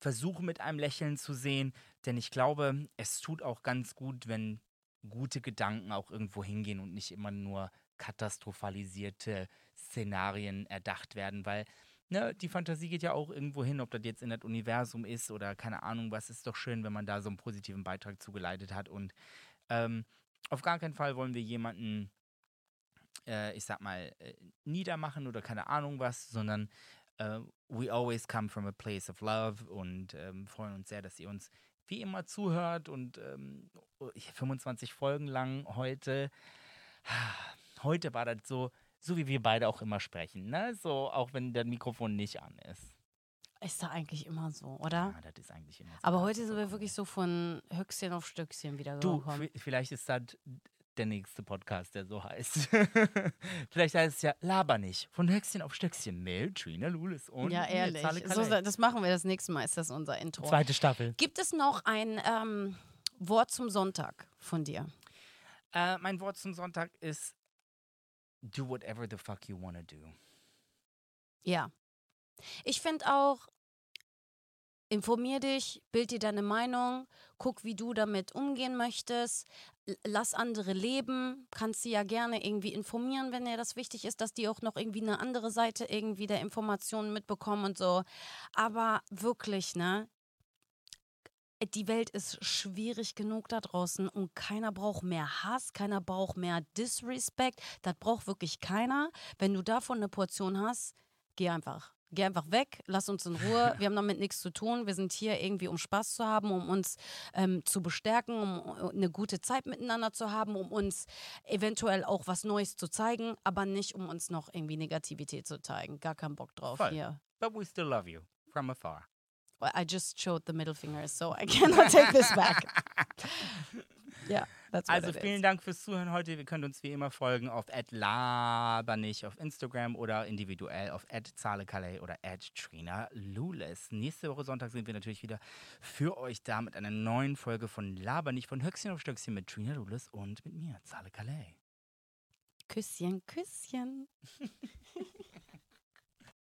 versuchen mit einem Lächeln zu sehen, denn ich glaube, es tut auch ganz gut, wenn gute Gedanken auch irgendwo hingehen und nicht immer nur katastrophalisierte Szenarien erdacht werden, weil ne, die Fantasie geht ja auch irgendwo hin, ob das jetzt in das Universum ist oder keine Ahnung was, ist doch schön, wenn man da so einen positiven Beitrag zugeleitet hat. Und ähm, auf gar keinen Fall wollen wir jemanden, äh, ich sag mal, äh, niedermachen oder keine Ahnung was, sondern äh, we always come from a place of love und ähm, freuen uns sehr, dass ihr uns wie immer zuhört und ähm, 25 Folgen lang heute. <sighs> Heute war das so, so wie wir beide auch immer sprechen, ne? So, auch wenn das Mikrofon nicht an ist. Ist da eigentlich immer so, oder? Ja, das ist eigentlich immer so. Aber heute du sind wir wirklich so von Höchstchen auf Stöckchen wieder Du, gekommen. v- vielleicht ist das der nächste Podcast, der so heißt. <laughs> vielleicht heißt es ja Laber nicht. Von Höchstchen auf Stöckchen. Mail, Trina Lulis und ja, ehrlich. So, das machen wir das nächste Mal, ist das unser Intro. Zweite Staffel. Gibt es noch ein ähm, Wort zum Sonntag von dir? Äh, mein Wort zum Sonntag ist Do whatever the fuck you wanna do. Ja. Ich finde auch, informier dich, bild dir deine Meinung, guck, wie du damit umgehen möchtest, lass andere leben, kannst sie ja gerne irgendwie informieren, wenn dir das wichtig ist, dass die auch noch irgendwie eine andere Seite irgendwie der Informationen mitbekommen und so. Aber wirklich, ne? die Welt ist schwierig genug da draußen und keiner braucht mehr Hass, keiner braucht mehr Disrespect. Das braucht wirklich keiner. Wenn du davon eine Portion hast, geh einfach. Geh einfach weg, lass uns in Ruhe. Wir haben damit nichts zu tun. Wir sind hier irgendwie, um Spaß zu haben, um uns ähm, zu bestärken, um eine gute Zeit miteinander zu haben, um uns eventuell auch was Neues zu zeigen, aber nicht, um uns noch irgendwie Negativität zu zeigen. Gar keinen Bock drauf Voll. hier. But we still love you from afar. Well, I just showed the middle finger, so I <laughs> cannot take this back. <laughs> yeah, that's Also vielen Dank fürs Zuhören heute. Wir können uns wie immer folgen auf @labernich auf Instagram oder individuell auf @zahlekalley oder @trina_lules. Nächste Woche Sonntag sind wir natürlich wieder für euch da mit einer neuen Folge von Labernich von Höchstchen auf Stöckchen mit Trina Lules und mit mir, Zahle Calais. Küsschen, Küsschen. <laughs>